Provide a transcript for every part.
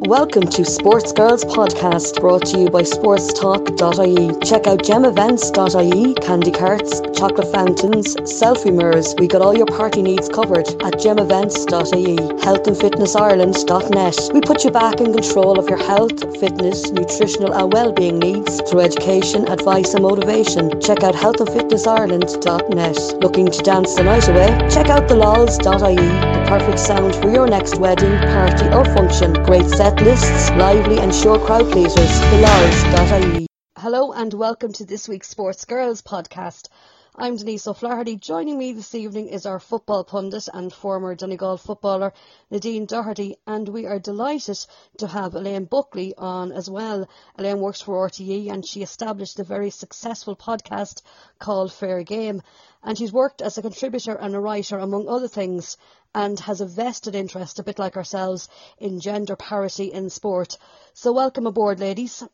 Welcome to Sports Girls Podcast, brought to you by sportstalk.ie. Check out gemevents.ie, candy carts, chocolate fountains, selfie mirrors. We got all your party needs covered at gemevents.ie. Healthandfitnessireland.net. We put you back in control of your health, fitness, nutritional and well-being needs through education, advice and motivation. Check out healthandfitnessireland.net. Looking to dance the night away? Check out thelols.ie, the perfect sound for your next wedding, party or function. Great set lists, lively and sure crowd pleasers. Hello and welcome to this week's Sports Girls podcast. I'm Denise O'Flaherty. Joining me this evening is our football pundit and former Donegal footballer Nadine Doherty, and we are delighted to have Elaine Buckley on as well. Elaine works for RTE and she established a very successful podcast called Fair Game. And she's worked as a contributor and a writer, among other things, and has a vested interest, a bit like ourselves, in gender parity in sport. So welcome aboard, ladies.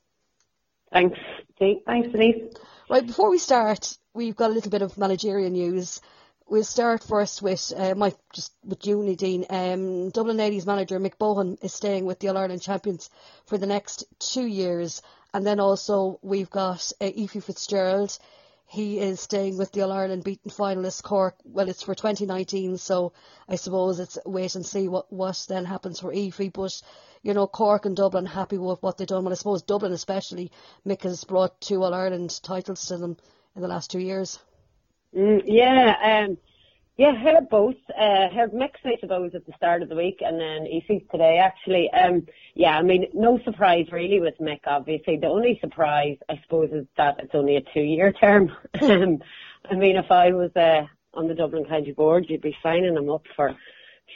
Thanks. Thanks, Denise. Right, before we start, we've got a little bit of managerial news. We'll start first with uh, my just with you, Nadine. Um, Dublin Ladies manager Mick Bohan is staying with the All Ireland champions for the next two years, and then also we've got uh, Ephie Fitzgerald. He is staying with the All Ireland beaten finalist Cork. Well, it's for 2019, so I suppose it's wait and see what what then happens for Ephie. But you know, Cork and Dublin happy with what they've done. Well, I suppose Dublin especially. Mick has brought two All Ireland titles to them in the last two years. Mm, yeah, um, yeah, heard both. Uh, heard mixed of those at the start of the week, and then Ephie today actually. Um, yeah, I mean, no surprise really with Mick. Obviously, the only surprise I suppose is that it's only a two-year term. um, I mean, if I was uh, on the Dublin County Board, you'd be signing him up for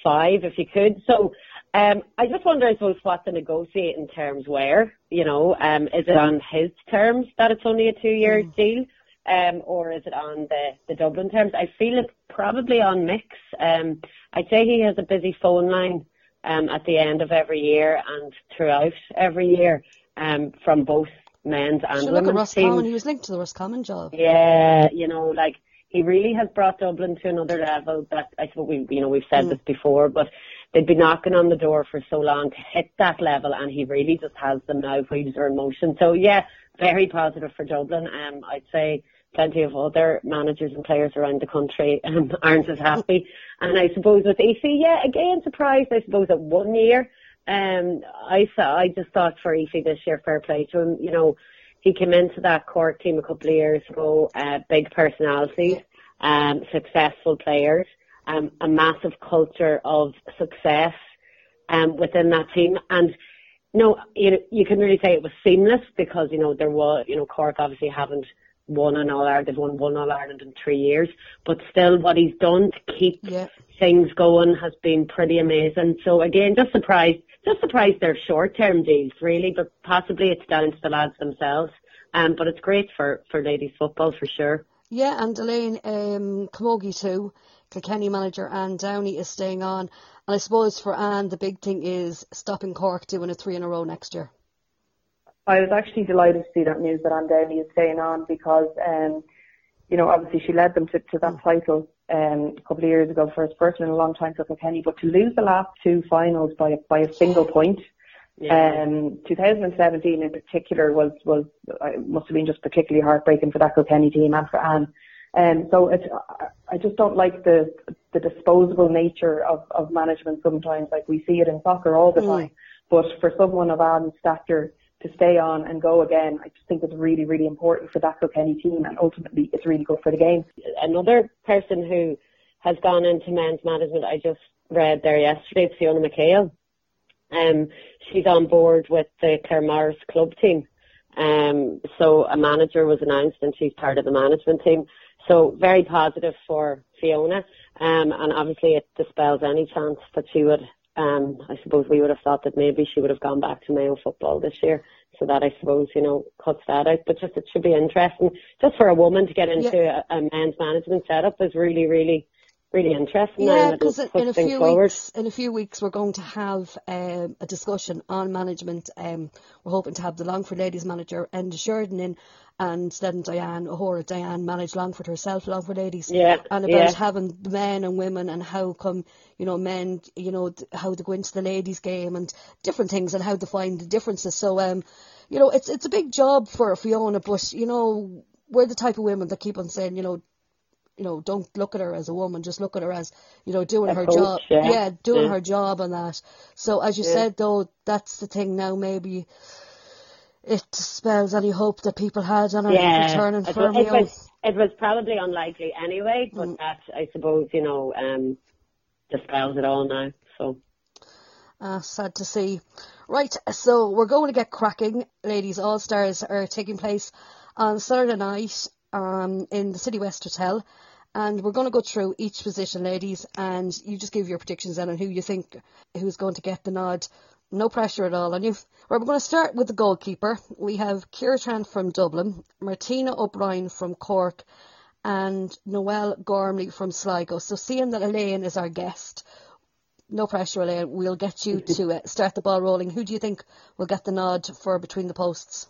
five if you could. So. Um, I just wonder, I suppose, what the negotiating terms were. You know, um, is it on his terms that it's only a two-year mm. deal? Um, or is it on the, the Dublin terms? I feel it's probably on Mick's. Um, I'd say he has a busy phone line um, at the end of every year and throughout every year um, from both men's and women's look at Ross teams. Common. He was linked to the Ross Roscommon job. Yeah, you know, like he really has brought Dublin to another level. That I suppose we, you know, we've said mm. this before, but they'd be knocking on the door for so long to hit that level, and he really just has them now. Wheels are in motion. So yeah, very positive for Dublin. Um, I'd say plenty of other managers and players around the country um, aren't as happy. And I suppose with Ephie, yeah, again surprised. I suppose at one year, um, I saw, I just thought for Ephie this year, fair play to him. You know, he came into that Cork team a couple of years ago, uh, big personalities, um, successful players, um, a massive culture of success um, within that team, and no, you know, you can really say it was seamless because you know there was, you know, Cork obviously haven't won an All Ireland, they've won one All Ireland in three years. But still, what he's done to keep yeah. things going has been pretty amazing. So again, just surprised, just surprised they're short term deals really, but possibly it's down to the lads themselves. Um, but it's great for for ladies football for sure. Yeah, and Elaine um, Camogie too, Kilkenny manager Anne Downey is staying on. And I suppose for Anne, the big thing is stopping Cork doing a three in a row next year. I was actually delighted to see that news that Anne Downey is staying on because, um, you know, obviously she led them to, to that title um, a couple of years ago first in a long time for Kilkenny, but to lose the last two finals by a, by a single point, yeah. um, 2017 in particular was was uh, must have been just particularly heartbreaking for that Kilkenny team and for Anne. Um, so it, I just don't like the the disposable nature of, of management sometimes. Like we see it in soccer all the mm. time, but for someone of Anne's stature to stay on and go again. I just think it's really, really important for that Kilkenny team and ultimately it's really good for the game. Another person who has gone into men's management, I just read there yesterday, Fiona McHale. Um, she's on board with the Claremorris club team. Um, so a manager was announced and she's part of the management team. So very positive for Fiona. Um, and obviously it dispels any chance that she would um, I suppose we would have thought that maybe she would have gone back to Mayo football this year. So that I suppose, you know, cuts that out. But just it should be interesting. Just for a woman to get into yeah. a, a men's management setup is really, really, really interesting. Yeah, because in, in, a few forward. weeks, in a few weeks, we're going to have um, a discussion on management. Um, we're hoping to have the Longford ladies manager Enda Sheridan in, and then Diane O'Hora. Diane managed Longford herself, Longford ladies, yeah, and about yeah. having men and women and how come you know men, you know how they go into the ladies game and different things and how to find the differences. So um, you know, it's it's a big job for Fiona, but you know we're the type of women that keep on saying, you know, you know, don't look at her as a woman, just look at her as, you know, doing a her coach, job. Yeah, doing yeah. her job and that. So as you yeah. said though, that's the thing now maybe it spells any hope that people had on her yeah. returning it, for it was, it was probably unlikely anyway, but Mm. that I suppose, you know, um dispels it all now. So Ah, sad to see. Right, so we're going to get cracking. Ladies All Stars are taking place on Saturday night um, in the Citywest Hotel. And we're going to go through each position, ladies, and you just give your predictions then on who you think who's going to get the nod. No pressure at all on you. Right, we're going to start with the goalkeeper. We have Ciara Trant from Dublin, Martina O'Brien from Cork, and Noelle Gormley from Sligo. So seeing that Elaine is our guest, no pressure, Elaine. We'll get you to uh, start the ball rolling. Who do you think will get the nod for between the posts?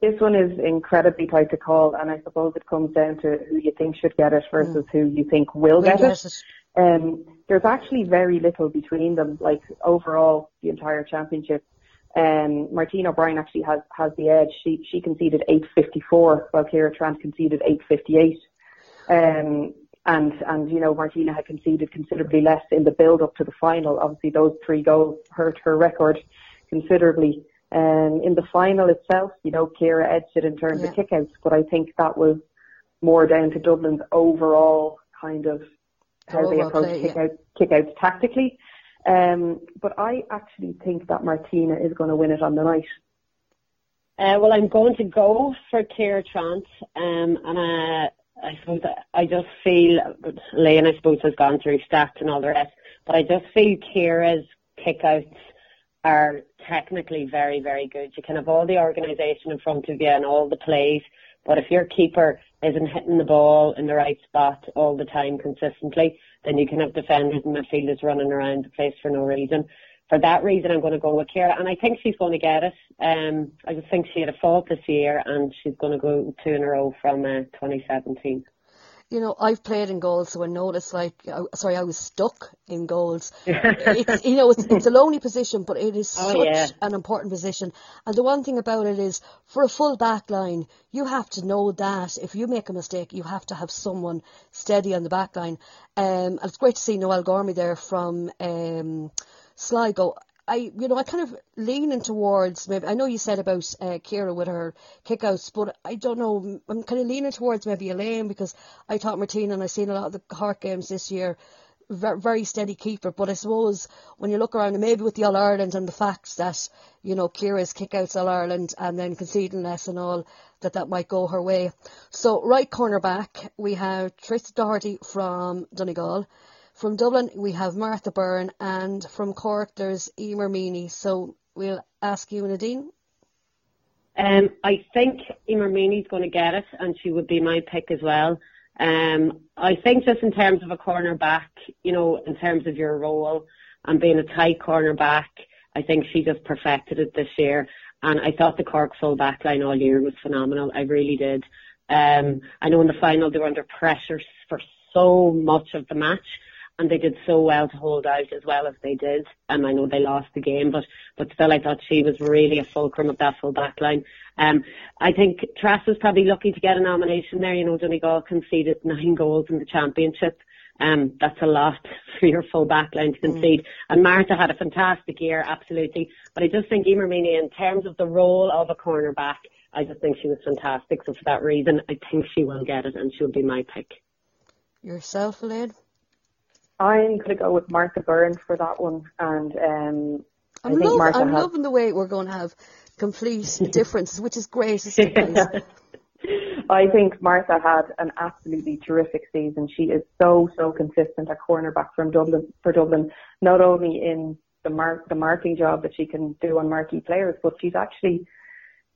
This one is incredibly tight to call, and I suppose it comes down to who you think should get it versus who you think will get get it. it. Um, there's actually very little between them, like overall the entire championship. Um, Martina O'Brien actually has, has the edge. She she conceded 854, while Ciara Trant conceded 858. Um, and and you know Martina had conceded considerably less in the build up to the final. Obviously, those three goals hurt her record considerably. Um, in the final itself, you know, Ciara edged it in terms Yeah. of kickouts, but I think that was more down to Dublin's overall kind of how they approach play, kick yeah. kickouts tactically. Um, but I actually think that Martina is going to win it on the night. Uh, well, I'm going to go for Ciara Trant, um, and uh, I suppose I just feel Lane, I suppose, has gone through stats and all the rest, but I just feel Ciara's kickouts are technically very, very good. You can have all the organisation in front of you and all the plays, but if your keeper isn't hitting the ball in the right spot all the time consistently, then you can have defenders and midfielders running around the place for no reason. For that reason, I'm going to go with Ciara, and I think she's going to get it. Um, I just think she had a fault this year, and she's going to go two in a row from uh, 2017. You know, I've played in goals, so I know it's like, I- sorry, I was stuck in goals. it's, you know, it's, it's a lonely position, but it is Oh, such yeah. an important position. And the one thing about it is, for a full back line, you have to know that if you make a mistake, you have to have someone steady on the back line. Um, and it's great to see Noelle Gormley there from um, Sligo. I, you know, I kind of leaning towards maybe. I know you said about uh, Ciara with her kickouts, but I don't know. I'm kind of leaning towards maybe Elaine because I thought Martina and I've seen a lot of the Cork games this year. Very, very steady keeper, but I suppose when you look around, and maybe with the All Ireland and the fact that you know Ciara's kickouts All Ireland and then conceding less and all, that that might go her way. So right corner back we have Treasa Doherty from Donegal. From Dublin, we have Martha Byrne, and from Cork, there's Eimear Meaney. So we'll ask you, Nadine. Um, I think Eimear Meaney's going to get it, and she would be my pick as well. Um, I think just in terms of a corner back, you know, in terms of your role and being a tight corner back, I think she just perfected it this year. And I thought the Cork full back line all year was phenomenal. I really did. Um, I know in the final they were under pressure for so much of the match and they did so well to hold out as well as they did. And I know they lost the game, but but still, I thought she was really a fulcrum of that full back line. Um, I think Treasa was probably lucky to get a nomination there. You know, Donegal conceded nine goals in the championship. Um, that's a lot for your full back line to concede. And Martha had a fantastic year, absolutely. But I just think Eimear in terms of the role of a corner back, I just think she was fantastic. So for that reason, I think she will get it, and she'll be my pick. Yourself, Elaine? I'm going to go with Martha Byrne for that one, and um, I I'm, think lov- Martha I'm has. loving the way we're going to have complete differences, which is great. Isn't it, guys? I think Martha had an absolutely terrific season. She is so so consistent at cornerback from Dublin for Dublin, not only in the mark the marking job that she can do on marquee players, but she's actually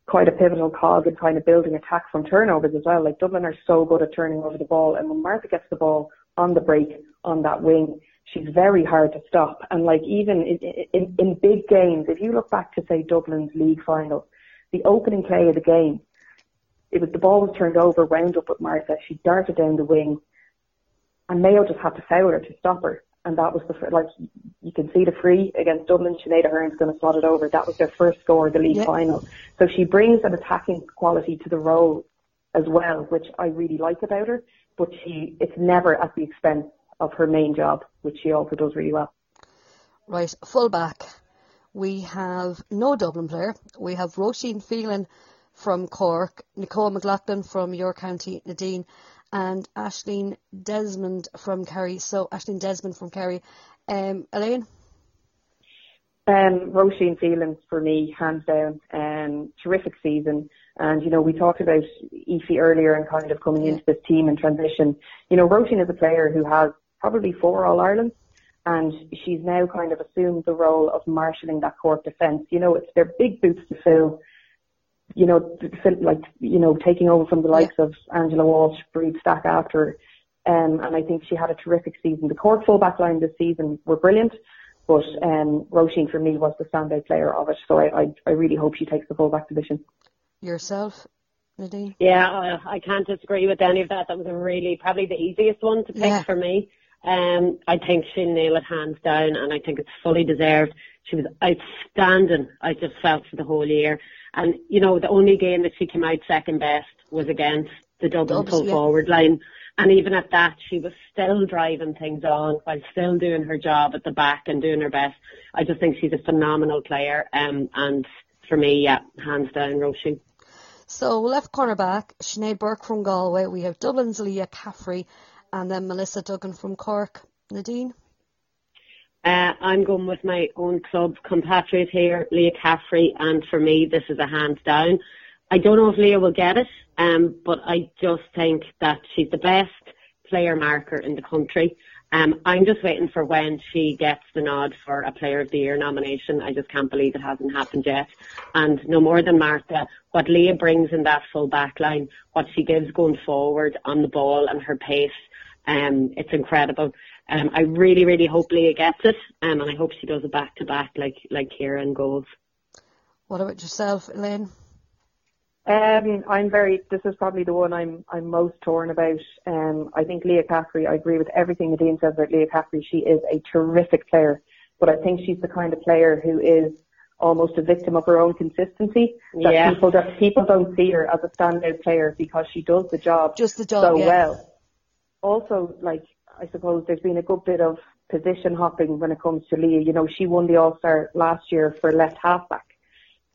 quite a pivotal cog in kind of building attack from turnovers as well. Like Dublin are so good at turning over the ball, and when Martha gets the ball on the break on that wing. She's very hard to stop. And like even in, in, in big games, if you look back to say Dublin's league final, the opening play of the game, it was the ball was turned over, wound up with Martha. She darted down the wing, and Mayo just had to foul her to stop her. And that was the like you can see the free against Dublin. Sinead Aherne's going to slot it over. That was their first score of the league final. So she brings an attacking quality to the role as well, which I really like about her. But she, it's never at the expense of her main job, which she also does really well. Right, full back. We have no Dublin player. We have Roisin Phelan from Cork, Nicole McLaughlin from your county, Nadine, and Aislinn Desmond from Kerry. So Aislinn Desmond from Kerry. Um, Elaine? Um, Roisin Phelan for me, hands down. Um, terrific season. And, you know, we talked about Ephie earlier and kind of coming into this team and transition. You know, Roisin is a player who has probably four All Ireland and she's now kind of assumed the role of marshalling that Cork defence. You know, it's their big boots to fill. You know, like you know, taking over from the likes of Angela Walsh, Bríd Stack after, um, and I think she had a terrific season. The Cork fullback line this season were brilliant, but um, Roisin for me was the standout player of it. So I, I, I really hope she takes the fullback position. Yourself, Nadine? Yeah, I, I can't disagree with any of that. That was a really probably the easiest one to pick yeah. for me. Um, I think she'll nail it hands down, and I think it's fully deserved. She was outstanding. I just felt for the whole year, and you know the only game that she came out second best was against the Dublin full yeah. forward line, and even at that, she was still driving things on while still doing her job at the back and doing her best. I just think she's a phenomenal player, um, and for me, yeah, hands down, Roisin. So left corner back, Sinead Burke from Galway. We have Dublin's Leah Caffrey and then Melissa Duggan from Cork. Nadine? Uh, I'm going with my own club compatriot here, Leah Caffrey, and for me, this is a hands down. I don't know if Leah will get it, um, but I just think that she's the best player marker in the country. Um, I'm just waiting for when she gets the nod for a Player of the Year nomination. I just can't believe it hasn't happened yet. And no more than Martha, what Leah brings in that full back line, what she gives going forward on the ball and her pace, um, it's incredible. Um, I really, really hope Leah gets it, um, and I hope she does it back to back like like Kieran goals. What about yourself, Elaine? Um, I'm very. This is probably the one I'm I'm most torn about. Um, I think Leah Caffrey. I agree with everything Nadine says about Leah Caffrey. She is a terrific player, but I think she's the kind of player who is almost a victim of her own consistency. That yeah. people that people don't see her as a standout player because she does the job just the job so yeah. well also, like, I suppose there's been a good bit of position hopping when it comes to Leah. You know, she won the All Star last year for left halfback.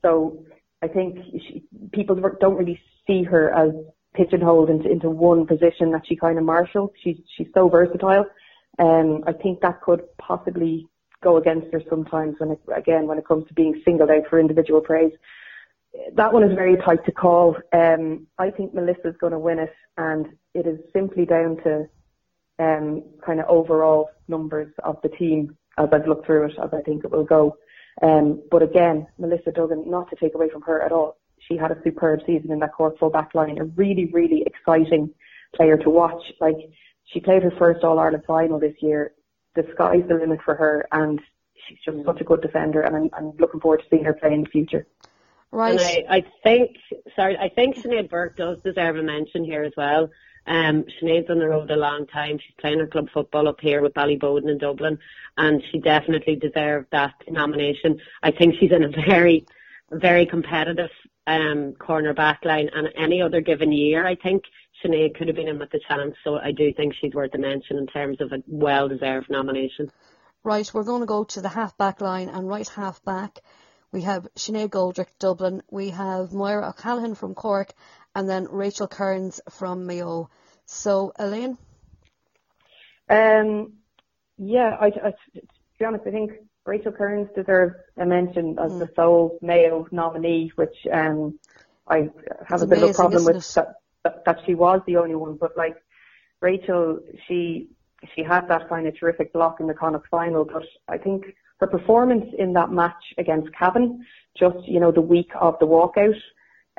So I think she, people don't really see her as pigeonholed into, into one position that she kind of marshals. She's, she's so versatile. Um, I think that could possibly go against her sometimes when it, again, when it comes to being singled out for individual praise. That one is very tight to call. Um, I think Melissa's going to win it, and it is simply down to um, kind of overall numbers of the team as I've looked through it, as I think it will go. Um, but again, Melissa Duggan, not to take away from her at all, she had a superb season in that Cork full back line, a really, really exciting player to watch. Like, she played her first All Ireland final this year. The sky's the limit for her, and she's just such a good defender, and I'm, I'm looking forward to seeing her play in the future. Right. And I, I think, sorry, I think Sinead Burke does deserve a mention here as well. Um, Sinead's on the road a long time. She's playing her club football up here with Ballyboden in Dublin, and she definitely deserved that nomination. I think she's in a very, very competitive um, corner back line, and any other given year, I think Sinead could have been in with the chance. So I do think she's worth a mention in terms of a well-deserved nomination. Right, we're going to go to the half back line and right half back. We have Sinead Goldrick, Dublin. We have Máire O'Callaghan from Cork, and then Rachel Kearns from Mayo. So, Elaine? Um, yeah, I, I, to be honest, I think Rachel Kearns deserves a mention as mm. the sole Mayo nominee, which um, I have it's a bit amazing, of a problem with that, that, that she was the only one. But like Rachel, she she had that kind of terrific block in the Connacht final, but I think her performance in that match against Cavan, just, you know, the week of the walkout,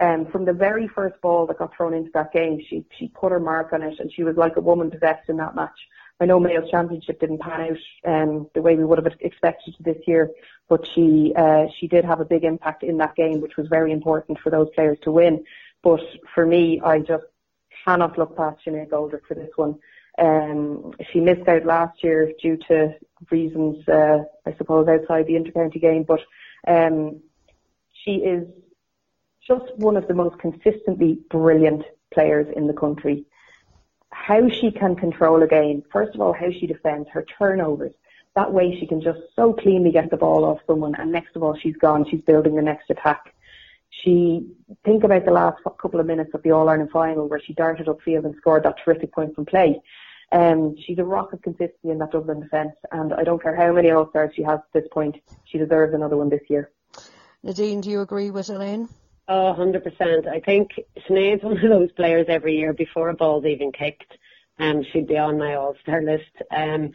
um, from the very first ball that got thrown into that game, she, she put her mark on it and she was like a woman possessed in that match. I know Mayo's championship didn't pan out um, the way we would have expected this year, but she uh, she did have a big impact in that game, which was very important for those players to win. But for me, I just cannot look past Sinead Goldrick for this one. Um, she missed out last year due to reasons, uh, I suppose, outside the intercounty game, but um, she is just one of the most consistently brilliant players in the country. How she can control a game, first of all, how she defends, her turnovers. That way she can just so cleanly get the ball off someone and next of all she's gone, she's building the next attack. She, think about the last couple of minutes of the All-Ireland final where she darted upfield and scored that terrific point from play. Um, she's a rock of consistency in that Dublin defence and I don't care how many All-Stars she has at this point, she deserves another one this year. Nadine, do you agree with Elaine? Oh, 100%. I think Sinead's one of those players every year before a ball's even kicked. Um, she'd be on my all-star list. Um,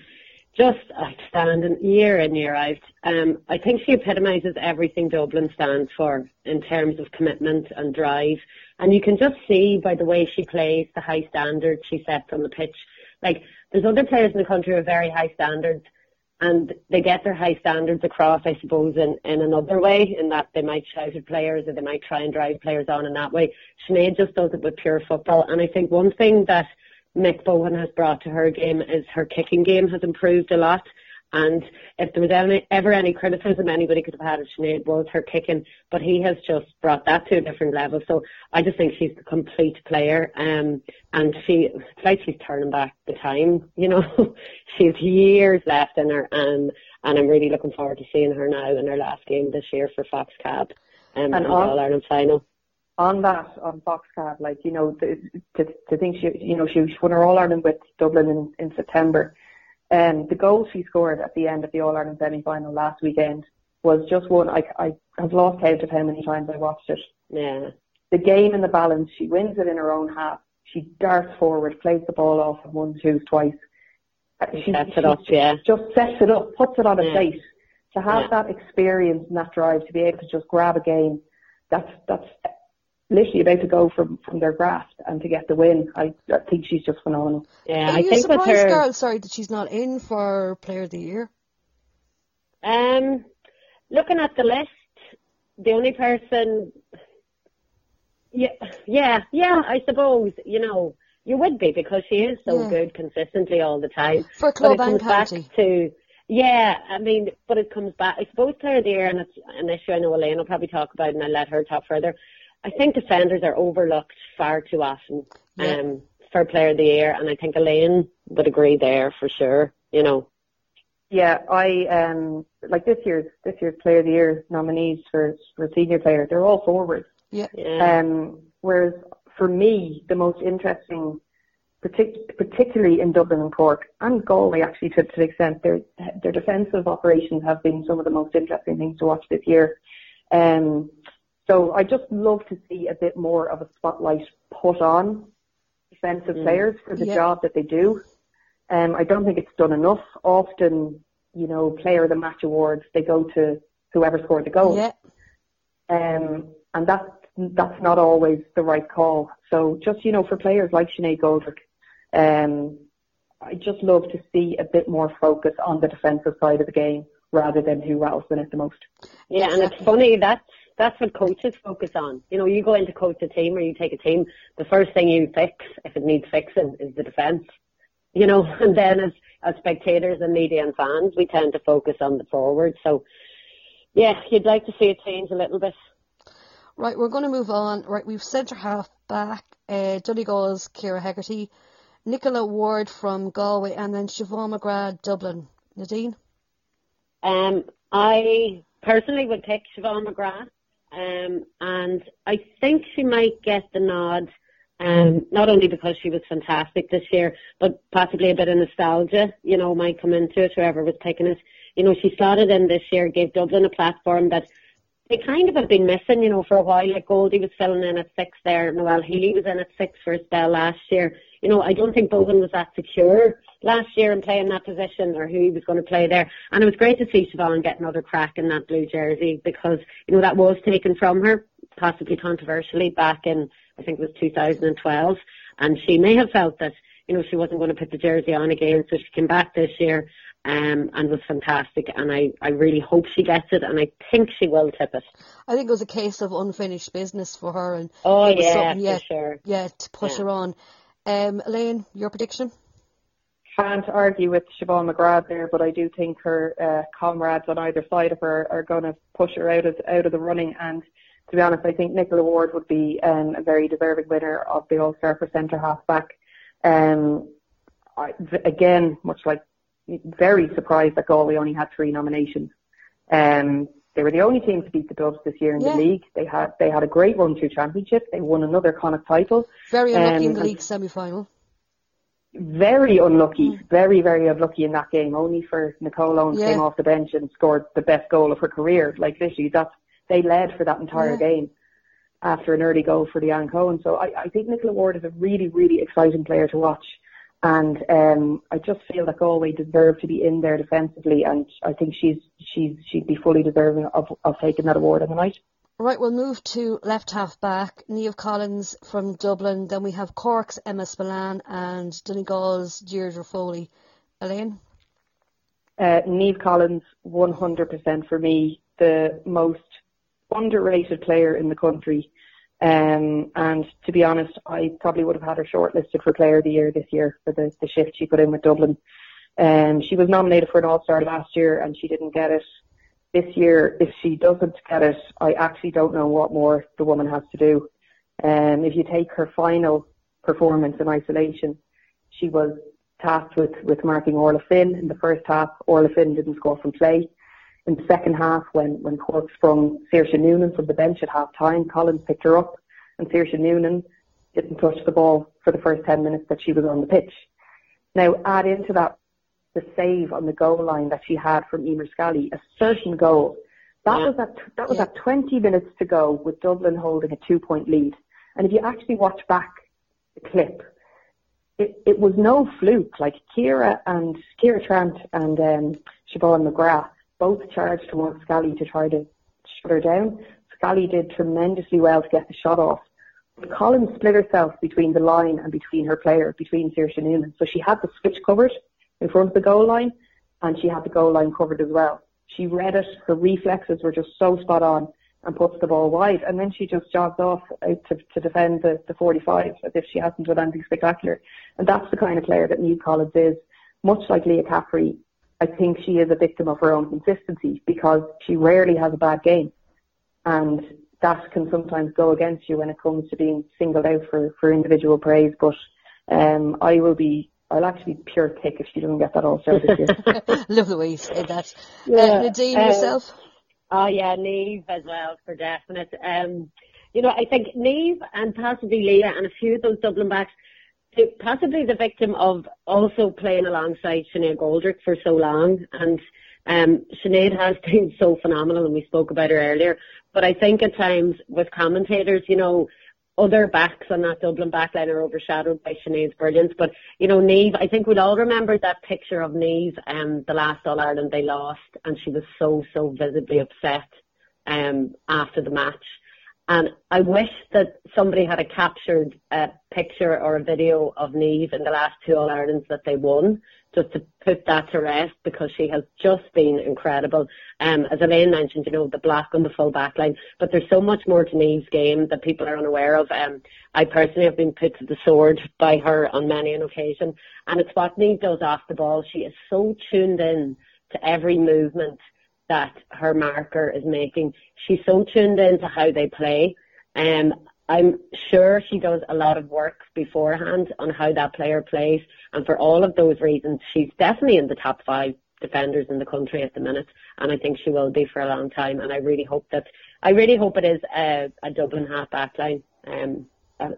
just outstanding year in, year out. Um, I think she epitomises everything Dublin stands for in terms of commitment and drive. And you can just see by the way she plays, the high standards she sets on the pitch. Like, there's other players in the country with very high standards and they get their high standards across, I suppose, in, in another way, in that they might shout at players or they might try and drive players on in that way. Sinead just does it with pure football. And I think one thing that Mick Bohan has brought to her game is her kicking game has improved a lot. And if there was any, ever any criticism anybody could have had of Sinead was her kicking, but he has just brought that to a different level. So I just think she's a complete player, um, and she it's like she's turning back the time. You know, she's years left in her, and and I'm really looking forward to seeing her now in her last game this year for Fox Cab um, and in the All Ireland final on that on Foxcab, like you know, the, to to think she you know she won her All Ireland with Dublin in, in September, um, the goal she scored at the end of the All Ireland semi final last weekend was just one. I I have lost count of how many times I watched it. Yeah. The game in the balance, she wins it in her own half. She darts forward, plays the ball off of one, two, twice. She sets it up, yeah. Just sets it up, puts it on a yeah. plate. To have yeah. that experience and that drive to be able to just grab a game, that's that's literally about to go from, from their grasp and to get the win. I, I think she's just phenomenal. Yeah, Are I you think surprised, with her, girl, sorry, that she's not in for Player of the Year? Um, looking at the list, the only person, yeah, yeah, yeah, I suppose, you know, you would be because she is so Yeah. good consistently all the time. For But club it and comes back to, yeah, I mean, but it comes back, I suppose player of the year, and it's an issue I know Elaine will probably talk about and I'll let her talk further. I think defenders are overlooked far too often Yeah. um, for player of the year, and I think Elaine would agree there for sure, you know. Yeah, I um like this year's this year's Player of the Year nominees for for senior player. They're all forwards. Yeah. Yeah. Um, whereas for me, the most interesting, partic- particularly in Dublin and Cork and Galway, actually to, to an extent, their their defensive operations have been some of the most interesting things to watch this year. Um, so I just love to see a bit more of a spotlight put on defensive Mm. players for the Yeah. job that they do. Um, I don't think it's done enough. Often, you know, player of the match awards they go to whoever scored the goal. Yeah. Um, and that's that's not always the right call. So just you know, for players like Sinead Goldrick, um, I just love to see a bit more focus on the defensive side of the game rather than who rattles the net the most. Yeah, and it's funny that's that's what coaches focus on. You know, you go in to coach a team or you take a team, the first thing you fix, if it needs fixing, is the defence. You know, and then as as spectators and media and fans, we tend to focus on the forward. So, yeah, you'd like to see it change a little bit. Right, we're going to move on. Right, we've centre half back, uh, Donegal's Ciara Hegarty, Nicola Ward from Galway, and then Siobhan McGrath, Dublin. Nadine? Um, I personally would pick Siobhan McGrath, um, and I think she might get the nod, um, not only because she was fantastic this year, but possibly a bit of nostalgia, you know, might come into it, whoever was picking it. You know, she slotted in this year, gave Dublin a platform that they kind of have been missing, you know, for a while. Like Goldie was filling in at six there, Noelle Healy was in at six for a spell last year. You know, I don't think Bohan was that secure last year in playing that position or who he was going to play there. And it was great to see Siobhan get another crack in that blue jersey because, you know, that was taken from her, possibly controversially, back in, I think it was 2012. And she may have felt that you know, she wasn't going to put the jersey on again, so she came back this year um, and was fantastic. And I, I really hope she gets it, and I think she will tip it. I think it was a case of unfinished business for her, and oh yeah, for sure. yeah, to push yeah. her on. Um, Elaine, your prediction? Can't argue with Siobhan McGrath there, but I do think her uh, comrades on either side of her are going to push her out of out of the running. And to be honest, I think Nicola Ward would be um, a very deserving winner of the All Star for centre half back. Um, I, again, much like very surprised that Galway only had three nominations. Um, they were the only team to beat the Dubs this year in yeah. the league. They had they had a great run through championship. They won another Connacht title. Very unlucky um, in the league semi final. Very unlucky, mm. very very unlucky in that game. Only for Nicole Owens yeah. came off the bench and scored the best goal of her career. Like literally, that's they led for that entire yeah. game after an early goal for the Cohen. So I, I think Nicola Ward is a really really exciting player to watch. And um, I just feel that Galway deserve to be in there defensively, and I think she's she's she'd be fully deserving of, of taking that award on the night. Right, we'll move to left half back. Niamh Collins from Dublin. Then we have Cork's Emma Spillane and Donegal's Deirdre Foley. Elaine? Uh, Niamh Collins, 100% for me, the most underrated player in the country. Um, and to be honest, I probably would have had her shortlisted for Player of the Year this year for the, the shift she put in with Dublin. Um, she was nominated for an All Star last year and she didn't get it. This year, if she doesn't get it, I actually don't know what more the woman has to do. Um, if you take her final performance in isolation, she was tasked with, with marking Orla Finn in the first half. Orla Finn didn't score from play. In the second half, when, when Cork sprung Saoirse Noonan from the bench at half time, Collins picked her up and Saoirse Noonan didn't touch the ball for the first 10 minutes that she was on the pitch. Now, add into that the save on the goal line that she had from Eimear Scally, a certain goal. That yeah. was at that was yeah. at 20 minutes to go with Dublin holding a two point lead. And if you actually watch back the clip, it, it was no fluke. Like Ciara and Ciara Trant and um, Siobhan McGrath both charged towards Scally to try to shut her down. Scally did tremendously well to get the shot off. But Collins split herself between the line and between her player, between Saoirse Noonan. So she had the switch covered in front of the goal line and she had the goal line covered as well. She read it, her reflexes were just so spot on and puts the ball wide and then she just jogs off out to, to defend the, the 45 as if she hasn't done anything spectacular. And that's the kind of player that Niamh Collins is. Much like Leah Caffrey, I think she is a victim of her own consistency because she rarely has a bad game. And that can sometimes go against you when it comes to being singled out for, for individual praise. But um, I will be, I'll actually be pure kick if she doesn't get that all star this year. Love the way you say that. Yeah. Uh, Nadine, um, yourself? Oh yeah, Niamh as well for definite. Um, you know, I think Niamh and possibly Leah and a few of those Dublin backs, possibly the victim of also playing alongside Sinead Goldrick for so long. And um, Sinead has been so phenomenal, and we spoke about her earlier. But I think at times with commentators, you know, other backs on that Dublin backline are overshadowed by Sinead's brilliance. But, you know, Niamh, I think we'll all remember that picture of Niamh, um, the last All Ireland they lost, and she was so, so visibly upset um, after the match. And I wish that somebody had a captured a picture or a video of Niamh in the last two All Irelands that they won, just to put that to rest because she has just been incredible. Um, as Elaine mentioned, you know, the black on the full back line, but there's so much more to Niamh's game that people are unaware of. Um, I personally have been put to the sword by her on many an occasion, and it's what Niamh does off the ball. She is so tuned in to every movement that her marker is making. She's so tuned into how they play. Um, I'm sure she does a lot of work beforehand on how that player plays, and for all of those reasons, she's definitely in the top five defenders in the country at the minute, and I think she will be for a long time. And I really hope that I really hope it is a, a Dublin half back line um, uh,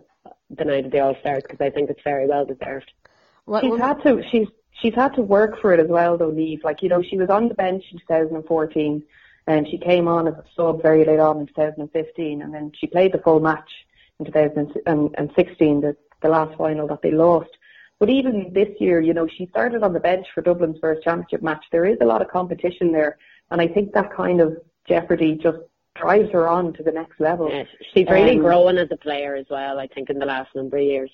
the night of the All Stars because I think it's very well deserved. she's had to. She's she's had to work for it as well, though, Niamh. Like, you know, she was on the bench in 2014 and she came on as a sub very late on in 2015 and then she played the full match in 2016, the, the last final that they lost. But even this year, you know, she started on the bench for Dublin's first championship match. There is a lot of competition there. And I think that kind of jeopardy just drives her on to the next level. Yes, she's really um, growing as a player as well, I think, in the last number of years,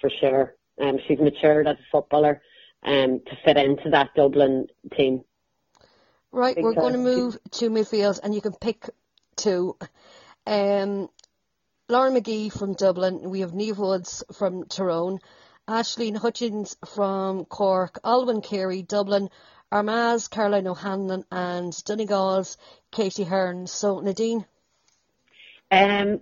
for sure. Um, she's matured as a footballer um, to fit into that Dublin team. Right, we're going to move to midfield, and you can pick two. Um, Lauren Magee from Dublin. We have Niamh Woods from Tyrone. Ashleen Hutchins from Cork. Olwen Carey, Dublin. Armagh, Caroline O'Hanlon, and Donegal's Katie Herron. So, Nadine? Um,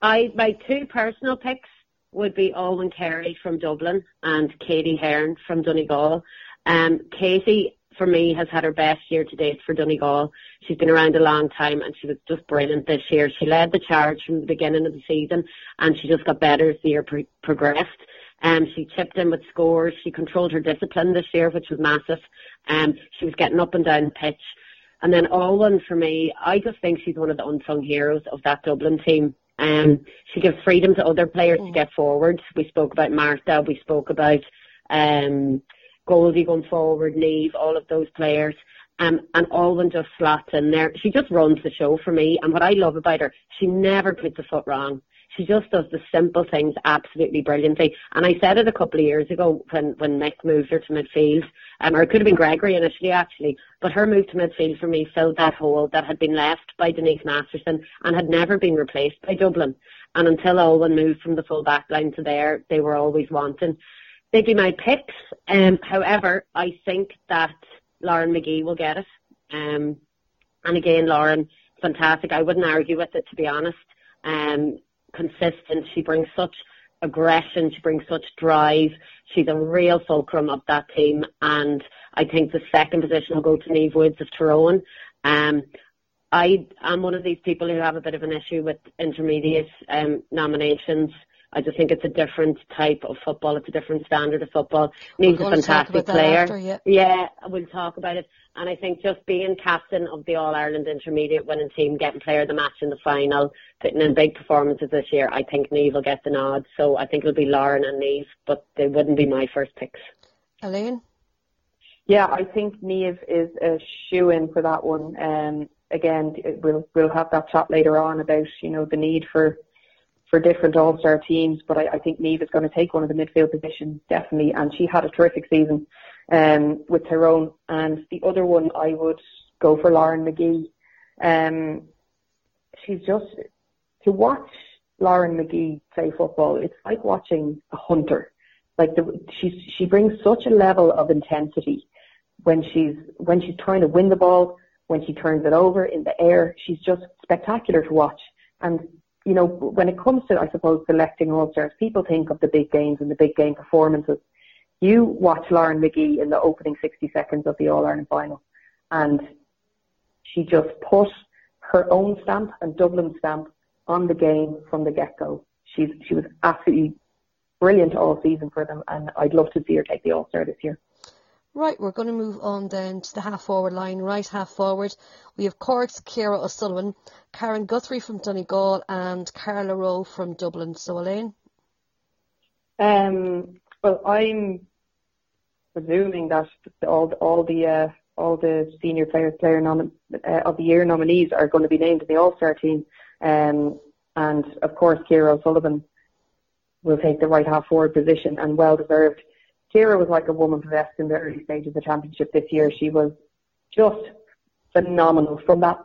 I My two personal picks would be Olwen Carey from Dublin and Katie Herron from Donegal. Um, Katie, for me, has had her best year to date for Donegal. She's been around a long time and she was just brilliant this year. She led the charge from the beginning of the season and she just got better as the year pro- progressed. Um, she chipped in with scores. She controlled her discipline this year, which was massive. Um, she was getting up and down the pitch. And then Olwen, for me, I just think she's one of the unsung heroes of that Dublin team. Um, she gives freedom to other players mm. to get forward. We spoke about Martha. We spoke about um, Goldie going forward, Niamh, all of those players. Um, and Olwen just slots in there. She just runs the show for me. And what I love about her, she never puts a foot wrong. She just does the simple things absolutely brilliantly. And I said it a couple of years ago when, when Mick moved her to midfield, um, or it could have been Gregory initially actually, but her move to midfield for me filled that hole that had been left by Denise Masterson and had never been replaced by Dublin. And until Olwen moved from the full back line to there, they were always wanting. They'd be my picks. Um, however, I think that Lauren Magee will get it. Um, and again, Lauren, fantastic. I wouldn't argue with it, to be honest. Um, consistent. She brings such aggression. She brings such drive. She's a real fulcrum of that team. And I think the second position will go to Niamh Woods of Tyrone. Um, I am one of these people who have a bit of an issue with intermediate um, nominations. I just think it's a different type of football. It's a different standard of football. Niamh's a fantastic player. After, yeah. yeah, we'll talk about it. And I think just being captain of the All Ireland Intermediate winning team, getting player of the match in the final, putting in big performances this year, I think Niamh will get the nod. So I think it'll be Lauren and Niamh, but they wouldn't be my first picks. Elaine? Yeah, I think Niamh is a shoe in for that one. Um, again, we'll we'll have that chat later on about you know the need for for different All Star teams, but I, I think Niamh is going to take one of the midfield positions definitely, and she had a terrific season um, with Tyrone. And the other one, I would go for Lauren Magee. Um, she's just to watch Lauren Magee play football. It's like watching a hunter. Like the, she's she brings such a level of intensity when she's when she's trying to win the ball, when she turns it over in the air. She's just spectacular to watch. And you know, when it comes to, I suppose, selecting all stars, people think of the big games and the big game performances. You watch Lauren Magee in the opening 60 seconds of the All Ireland final, and she just put her own stamp and Dublin stamp on the game from the get go. She's she was absolutely brilliant all season for them, and I'd love to see her take the All Star this year. Right, we're going to move on then to the half forward line. Right half forward, we have Cork's Ciara O'Sullivan, Karen Guthrie from Donegal, and Carla Rowe from Dublin. So, Elaine? Um, well, I'm presuming that all the, all the uh, all the senior players, player nom- uh, of the year nominees are going to be named in the All Star team, um, and of course, Ciara O'Sullivan will take the right half forward position, and well deserved. Ciara was like a woman possessed in the early stages of the championship this year. She was just phenomenal from that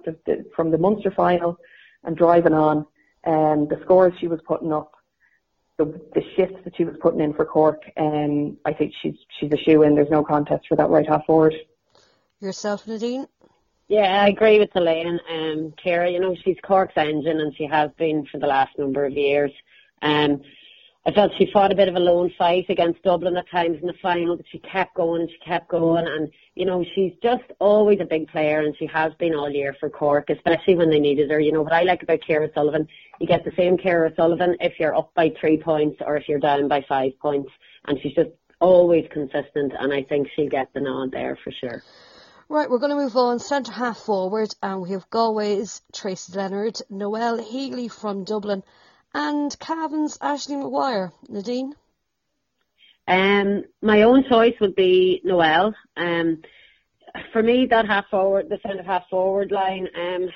from the Munster final and driving on, and the scores she was putting up the, the shifts that she was putting in for Cork, um, I think she's she's a shoe in. There's no contest for that right half forward. Yourself, Nadine? Yeah, I agree with Elaine. Um, Ciara, you know, she's Cork's engine and she has been for the last number of years. Um, I felt she fought a bit of a lone fight against Dublin at times in the final, but she kept going and she kept going. And, you know, she's just always a big player and she has been all year for Cork, especially when they needed her. You know, what I like about Ciara Sullivan, you get the same Ciara Sullivan if you're up by three points or if you're down by five points. And she's just always consistent and I think she'll get the nod there for sure. Right, we're going to move on centre half forward and we have Galway's Tracy Leonard, Noel Healy from Dublin and Cavan's Ashley McGuire. Nadine? Um, my own choice would be Noel. Um, for me, that half forward, the centre half forward line, um,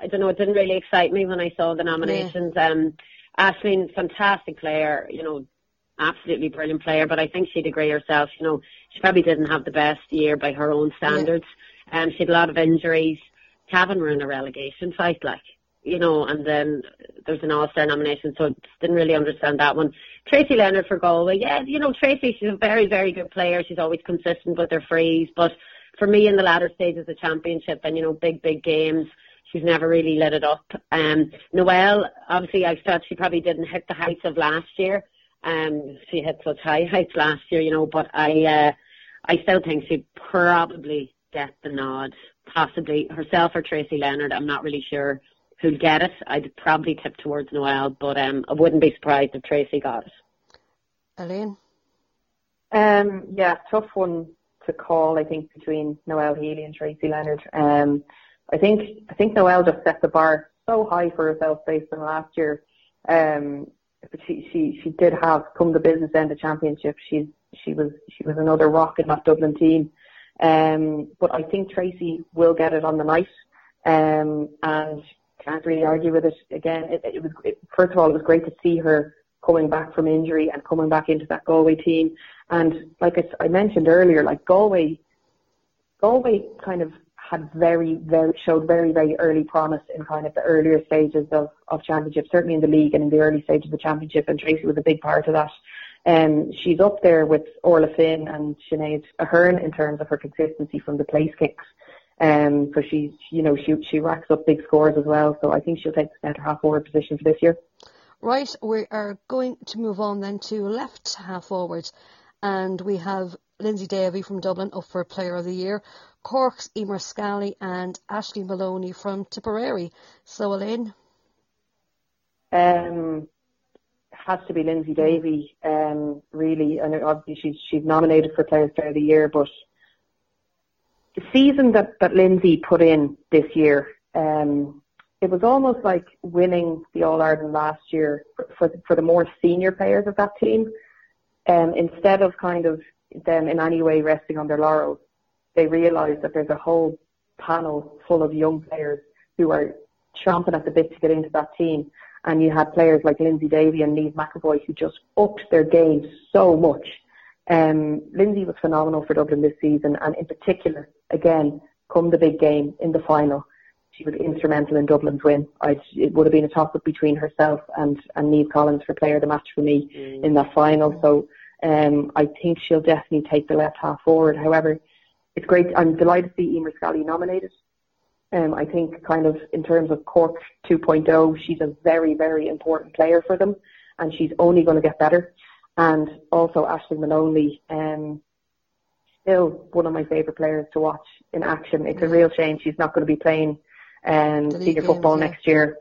I don't know, it didn't really excite me when I saw the nominations. Yeah. Um, Ashley, fantastic player, you know, absolutely brilliant player, but I think she'd agree herself. You know, she probably didn't have the best year by her own standards. Yeah. Um, she had a lot of injuries. Cavan were in a relegation fight, like you know, and then there's an All-Star nomination, so didn't really understand that one. Tracy Leonard for Galway, yeah, you know, Tracy, she's a very, very good player. She's always consistent with her frees, but for me in the latter stages of the championship and, you know, big, big games, she's never really let it up. Um, Noelle, obviously I thought she probably didn't hit the heights of last year. Um, she hit such high heights last year, you know, but I, uh, I still think she'd probably get the nod, possibly herself or Tracy Leonard. I'm not really sure who'd get it. I'd probably tip towards Noelle, but um, I wouldn't be surprised if Tracey got it. Elaine? Um, yeah, tough one to call, I think, between Noelle Healy and Tracey Leonard. Um, I think I think Noelle just set the bar so high for herself based on last year. Um, but she, she she did have come the business end of championship. She she was she was another rock in that Dublin team. Um, but I think Tracey will get it on the night. Um, and can't really argue with it. Again, it, it was it, first of all, it was great to see her coming back from injury and coming back into that Galway team. And like I, I mentioned earlier, like Galway, Galway kind of had very, very showed very, very early promise in kind of the earlier stages of of championship, certainly in the league and in the early stages of the championship. And Tracey was a big part of that. Um, she's up there with Orla Finn and Sinead Aherne in terms of her consistency from the place kicks. Um, so she's, you know, she she racks up big scores as well. So I think she'll take the centre half forward position for this year. Right, we are going to move on then to left half forward, and we have Lyndsey Davey from Dublin up for Player of the Year, Cork's Eimear Scally and Aishling Moloney from Tipperary. So Elaine? Um, has to be Lyndsey Davey, um, really, and obviously she's she's nominated for Player of the Year, but the season that, that Lyndsey put in this year, um, it was almost like winning the All Ireland last year for, for, the more senior players of that team. Um, instead of kind of them in any way resting on their laurels, they realised that there's a whole panel full of young players who are chomping at the bit to get into that team. And you had players like Lyndsey Davey and Niamh McEvoy who just upped their game so much. Um, Lyndsey was phenomenal for Dublin this season, and in particular, again, come the big game in the final, she was instrumental in Dublin's win. I'd, it would have been a toss-up between herself and, and Niamh Collins for player of the match for me mm. in that final. So um, I think she'll definitely take the left half forward. However, it's great. I'm delighted to see Eimear Scally nominated. Um, I think kind of in terms of Cork 2.0, she's a very, very important player for them and she's only going to get better. And also Aishling Moloney, um, still one of my favourite players to watch in action. It's a real shame she's not going to be playing um, senior football yeah. next year.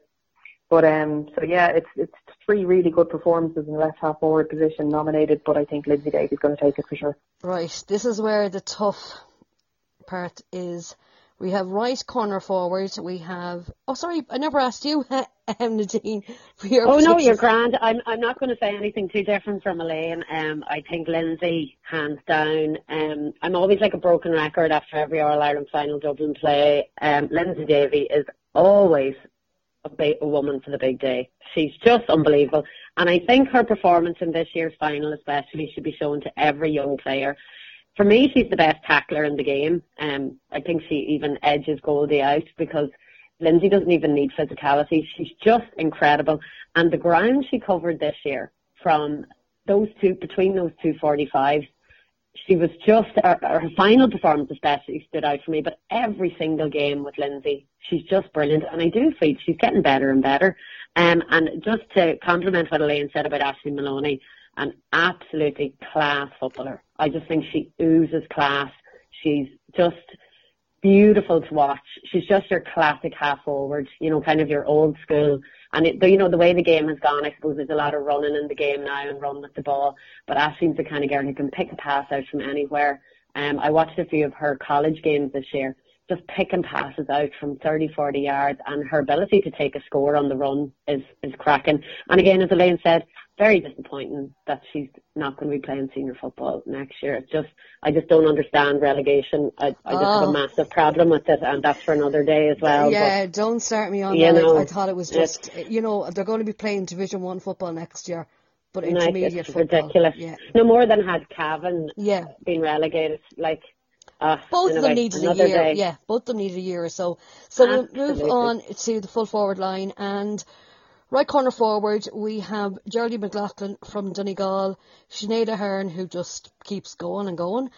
But um, so yeah, it's it's three really good performances in the left half forward position nominated, but I think Lyndsey Davey is going to take it for sure. Right, this is where the tough part is. We have Rice corner forward. We have. Oh, sorry, I never asked you, um, Nadine. oh no, you're grand. I'm I'm not going to say anything too different from Elaine. Um, I think Lyndsey hands down. Um, I'm always like a broken record after every All Ireland final Dublin play. Um, Lyndsey Davey is always a, big, a woman for the big day. She's just unbelievable, and I think her performance in this year's final, especially, should be shown to every young player for me, she's the best tackler in the game. Um, I think she even edges Goldie out because Lyndsey doesn't even need physicality. She's just incredible. And the ground she covered this year from those two, between those two 45s, she was just, her, her final performance especially stood out for me, but every single game with Lyndsey, she's just brilliant. And I do feel she's getting better and better. Um, and just to compliment what Elaine said about Aishling Moloney, an absolutely class footballer. I just think she oozes class. She's just beautiful to watch. She's just your classic half forward, you know, kind of your old school. And it, you know, the way the game has gone, I suppose there's a lot of running in the game now and run with the ball. But Aishling's the kind of girl who can pick a pass out from anywhere. Um, I watched a few of her college games this year, just picking passes out from 30, 40 yards, and her ability to take a score on the run is is cracking. And again, as Elaine said, very disappointing that she's not going to be playing senior football next year. It's just, I just don't understand relegation. I, I just oh. have a oh. massive problem with it, and that's for another day as well. Yeah, but, don't start me on that. Know, I, I, thought it was just, you know, they're going to be playing Division One football next year. but intermediate it's football. ridiculous. Yeah. No more than had Cavan Yeah. been relegated. Like, uh, Both of them needed a year. day. Yeah, both of them needed a year or so. So we'll move on to the full forward line and right corner forward we have Geraldine McLaughlin from Donegal, Sinead Aherne who just keeps going and going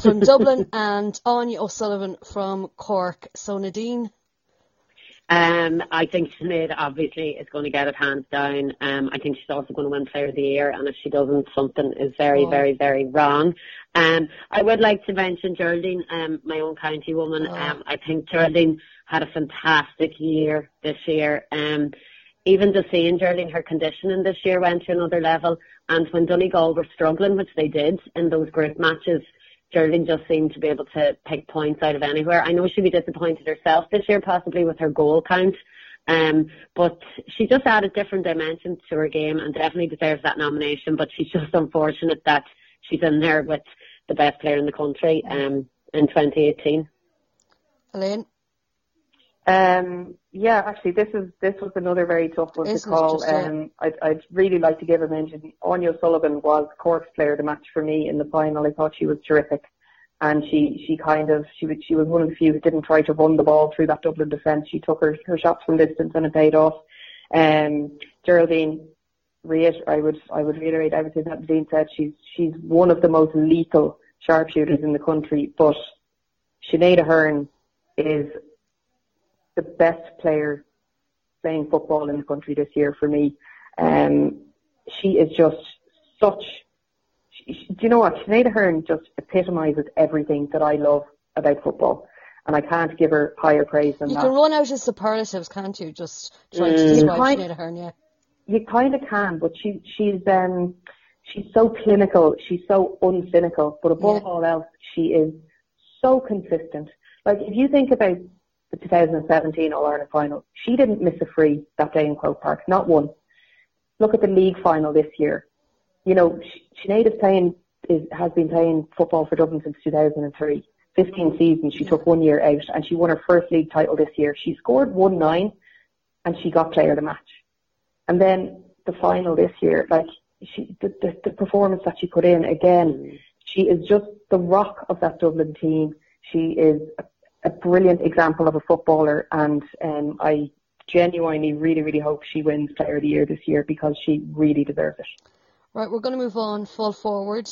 from Dublin and Áine O'Sullivan from Cork. So Nadine, Um, I think Sinead obviously is going to get it hands down. Um, I think she's also going to win Player of the Year, and if she doesn't, something is very, Oh. very, very wrong. Um, I would like to mention Geraldine, um, my own county woman. Oh. Um, I think Geraldine had a fantastic year this year. Um, even just seeing Geraldine, her conditioning this year went to another level. And when Donegal were struggling, which they did in those group matches, Geraldine just seemed to be able to pick points out of anywhere. I know she'd be disappointed herself this year, possibly with her goal count. Um, but she just added different dimensions to her game and definitely deserves that nomination. But she's just unfortunate that she's in there with the best player in the country um, in 2018. Elaine. Um, yeah, actually, this is this was another very tough one Isn't to call. Um, I'd, I'd really like to give a mention. Áine Sullivan was Cork's player of the match for me in the final. I thought she was terrific, and she she kind of she was she was one of the few who didn't try to run the ball through that Dublin defence. She took her her shots from distance and it paid off. Um, Geraldine, reiter- I would I would reiterate everything that Dean said. She's she's one of the most lethal sharpshooters in the country, but Sinead Aherne is the best player playing football in the country this year for me. Um, she is just such. She, she- do you know what? Sinead Aherne just epitomises everything that I love about football, and I can't give her higher praise than You that. You can run out of superlatives, can't you? Just trying to Mm. describe Quite- Sinead Aherne, yeah. you kind of can, but she she's um she's so clinical, she's so uncynical, but above Yeah. all else, she is so consistent. Like if you think about the 2017 All Ireland final, she didn't miss a free that day in Croke Park, not one. Look at the league final this year. You know, Sinead is playing is has been playing football for Dublin since 2003. 15 seasons. She took one year out, and she won her first league title this year. She scored one nine, and she got player of the match. And then the final this year, like she, the, the, the performance that she put in again, mm-hmm. she is just the rock of that Dublin team. She is a, a brilliant example of a footballer, and um, I genuinely, really, really hope she wins Player of the Year this year because she really deserves it. Right, we're going to move on full forward.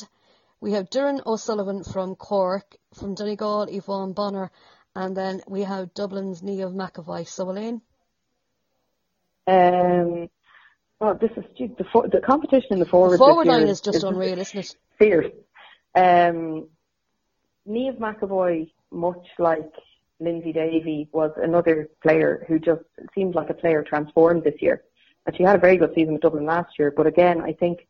We have Doireann O'Sullivan from Cork, from Donegal, Yvonne Bonner, and then we have Dublin's Niamh McEvoy. So, Elaine? Um, well, this is the, the competition in the The forward. forward this year line is just unreal, isn't it? fierce. Um, Niamh McEvoy, much like Lyndsey Davey, was another player who just seemed like a player transformed this year. And she had a very good season with Dublin last year. But again, I think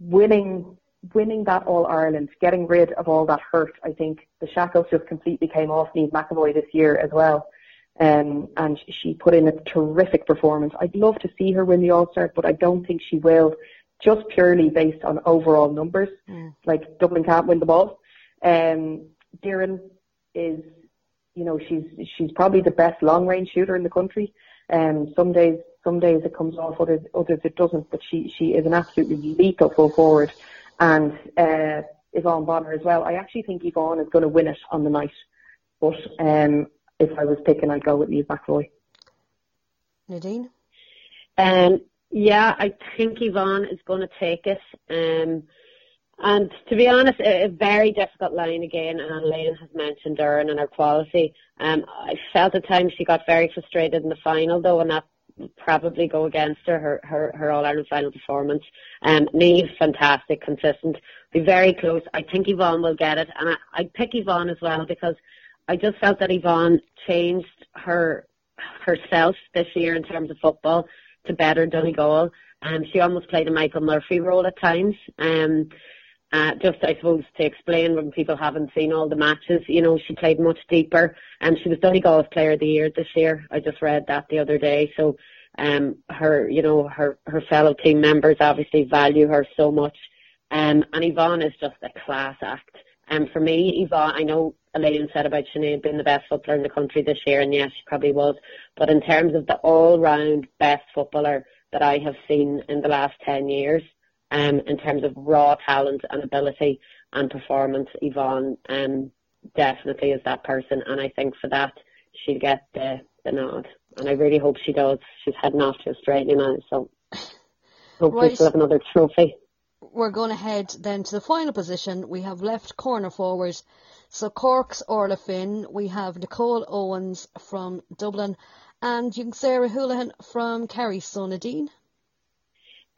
winning winning that All Ireland, getting rid of all that hurt, I think the shackles just completely came off Niamh McEvoy this year as well. Um, and she put in a terrific performance. I'd love to see her win the All Star, but I don't think she will, just purely based on overall numbers. Mm. Like Dublin can't win the ball. Um, Doireann is, you know, she's she's probably the best long range shooter in the country. Um, some days some days it comes off, others others it doesn't. But she she is an absolutely lethal full forward, and uh, Yvonne Bonner as well. I actually think Yvonne is going to win it on the night, but um, if I was picking, I'd go with Niamh McEvoy. Nadine? Um, yeah, I think Yvonne is going to take it. Um, and to be honest, a, a very difficult line again, and Elaine has mentioned Doireann and her quality. Um, I felt at times she got very frustrated in the final though, and that probably go against her, her, her, her All-Ireland final performance. Um, Niamh, fantastic, consistent, be very close. I think Yvonne will get it, and I, I'd pick Yvonne as well because I just felt that Yvonne changed her herself this year in terms of football to better Donegal. Um, she almost played a Michael Murphy role at times. Um, uh, just I suppose to explain when people haven't seen all the matches, you know, she played much deeper and she was Donegal's player of the year this year. I just read that the other day. So um her you know, her her fellow team members obviously value her so much. Um and Yvonne is just a class act. And um, for me, Yvonne, I know Elaine said about Sinead being the best footballer in the country this year, and yes, she probably was. But in terms of the all-round best footballer, that I have seen in the last 10 years um, in terms of raw talent and ability and performance. Yvonne um, definitely is that person, and I think for that she'll get the, the nod. And I really hope she does. She's heading off to Australia now, so hopefully Right. she'll have another trophy. We're going to head then to the final position. We have left corner forward. So Cork's Orla Finn. We have Nicole Owens from Dublin and young Sarah Houlihan from Kerry. So Nadine.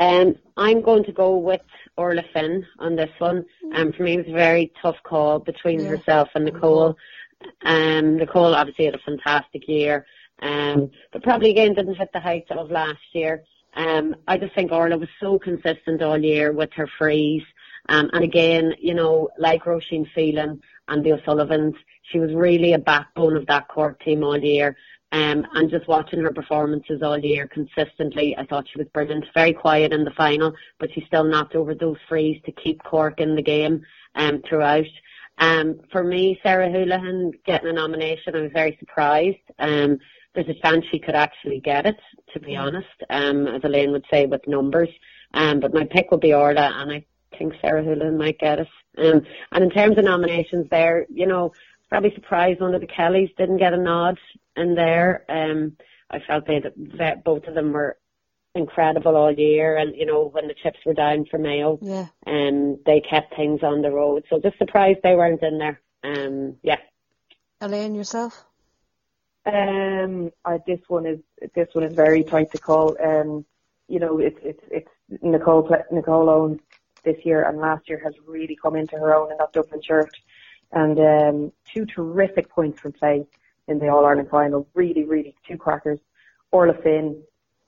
Um, I'm going to go with Orla Finn on this one. Um, for me, it was a very tough call between Yeah. herself and Nicole. Um, Nicole obviously had a fantastic year, um, but probably again didn't hit the heights of last year. Um, I just think Orla was so consistent all year with her frees. Um, and again, you know, like Roisin Phelan and the O'Sullivans, she was really a backbone of that Cork team all year. Um, and just watching her performances all year consistently, I thought she was brilliant. Very quiet in the final, but she still knocked over those frees to keep Cork in the game um, throughout. Um, for me, Sarah Houlihan getting a nomination, I was very surprised. Um, there's a chance she could actually get it, to be honest, um, as Elaine would say with numbers. Um, but my pick would be Orla, and I think Sarah Houlihan might get it. Um, and in terms of nominations there, you know, probably surprised one of the Kellys didn't get a nod in there. Um, I felt they that both of them were incredible all year, and you know when the chips were down for Mayo, Yeah. um, they kept things on the road. So just surprised they weren't in there. Um, yeah. Elaine, yourself? Um, I, this one is this one is very tight to call. Um, you know, it's it's it's Nicole Nicole Owens this year and last year has really come into her own in that Dublin shirt, and um, two terrific points from play in the All Ireland final. Really, really two crackers. Orla Finn,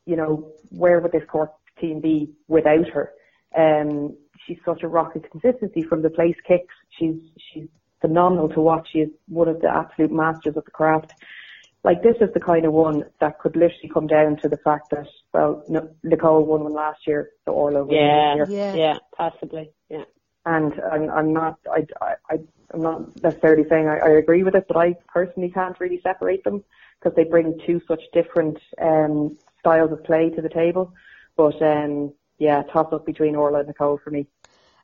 you know, where would this Cork team be without her? Um, she's such a rocket consistency from the place kicks. She's she's phenomenal to watch. She is one of the absolute masters of the craft like this is the kind of one that could literally come down to the fact that well, no, Nicole won one last year, so Orla won Yeah, this year. Yeah. yeah, possibly, yeah. And I'm, I'm not, I, I, I'm not necessarily saying I, I agree with it, but I personally can't really separate them because they bring two such different um, styles of play to the table. But um, yeah, toss up between Orla and Nicole for me.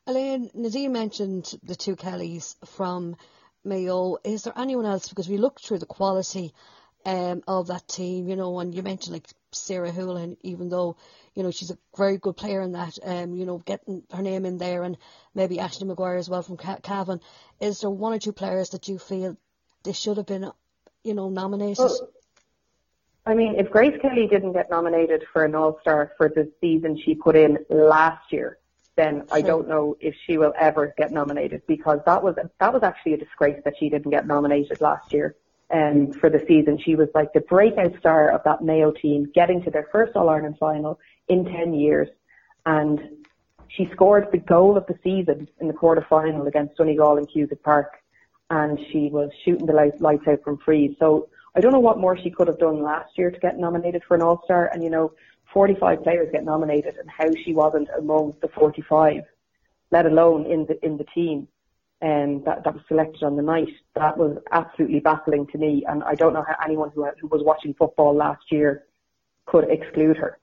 Elaine, Nadine mentioned the two Kellys from Mayo. Is there anyone else? Because we looked through the quality um, of that team, you know, and you mentioned like Sarah Houlihan, even though, you know, she's a very good player in that, um, you know, getting her name in there and maybe Aishling Maguire as well from Ca- Cavan. Is there one or two players that you feel they should have been, you know, nominated? Well, I mean, if Grace Kelly didn't get nominated for an All Star for the season she put in last year, then I don't know if she will ever get nominated because that was that was actually a disgrace that she didn't get nominated last year. Um, for the season, she was like the breakout star of that Mayo team, getting to their first All Ireland final in ten years, and she scored the goal of the season in the quarter final against Donegal in Cusack Park, and she was shooting the lights out from free. So I don't know what more she could have done last year to get nominated for an All Star, and you know, 45 players get nominated, and how she wasn't among the 45, let alone in the in the team, um, that that was selected on the night. That was absolutely baffling to me, and I don't know how anyone who who was watching football last year could exclude her.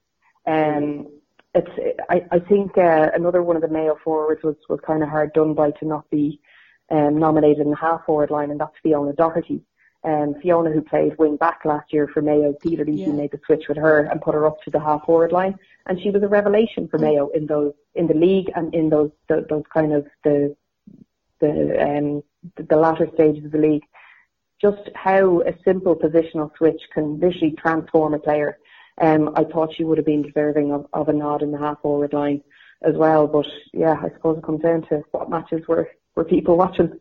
Um, it's I, I think uh, another one of the Mayo forwards was was kind of hard done by to not be um, nominated in the half forward line, and that's Fiona Doherty. Um, Fiona, who played wing back last year for Mayo, Peter Leahy Yeah. made the switch with her and put her up to the half forward line, and she was a revelation for Mayo in those in the league and in those the, those kind of the the um the, the latter stages of the league. Just how a simple positional switch can literally transform a player. Um, I thought she would have been deserving of, of a nod in the half forward line as well, but yeah, I suppose it comes down to what matches were were people watching.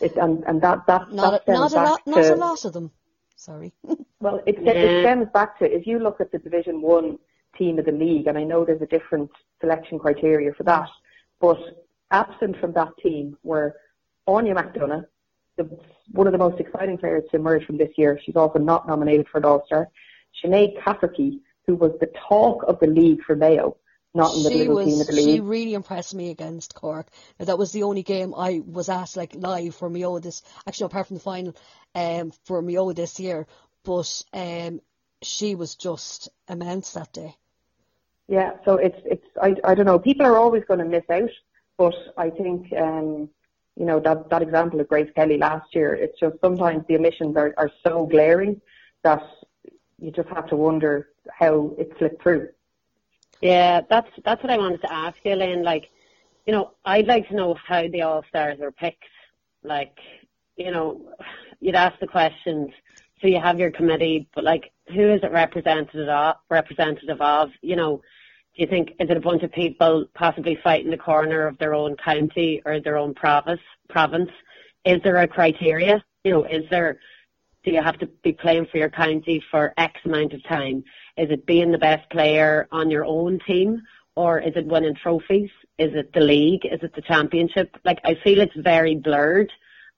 It, and and that that not that a, not a back lot, not to a lot of them. Sorry. well, it, Yeah. it stems back to if you look at the Division One team of the league, and I know there's a different selection criteria for that, but absent from that team were Anya McDonough, the, one of the most exciting players to emerge from this year. She's also not nominated for an All Star. Sinead Cafferkey, who was the talk of the league for Mayo, not in the she little team of the league. she really impressed me against Cork. Now, that was the only game I was asked like live for Mayo this actually apart from the final um for Mayo this year. But um she was just immense that day. Yeah, so it's it's I I don't know. People are always going to miss out, but I think um, you know that that example of Grace Kelly last year. It's just sometimes the omissions are are so glaring that you just have to wonder how it slipped through. Yeah, that's that's what I wanted to ask you, Elaine. Like, you know, I'd like to know how the All Stars are picked. Like, you know, you'd ask the questions. So you have your committee, but like, who is it representative of? Representative of? You know, do you think is it a bunch of people possibly fighting the corner of their own county or their own province? Province? Is there a criteria? You know, is there? Do you have to be playing for your county for X amount of time? Is it being the best player on your own team? Or is it winning trophies? Is it the league? Is it the championship? Like, I feel it's very blurred.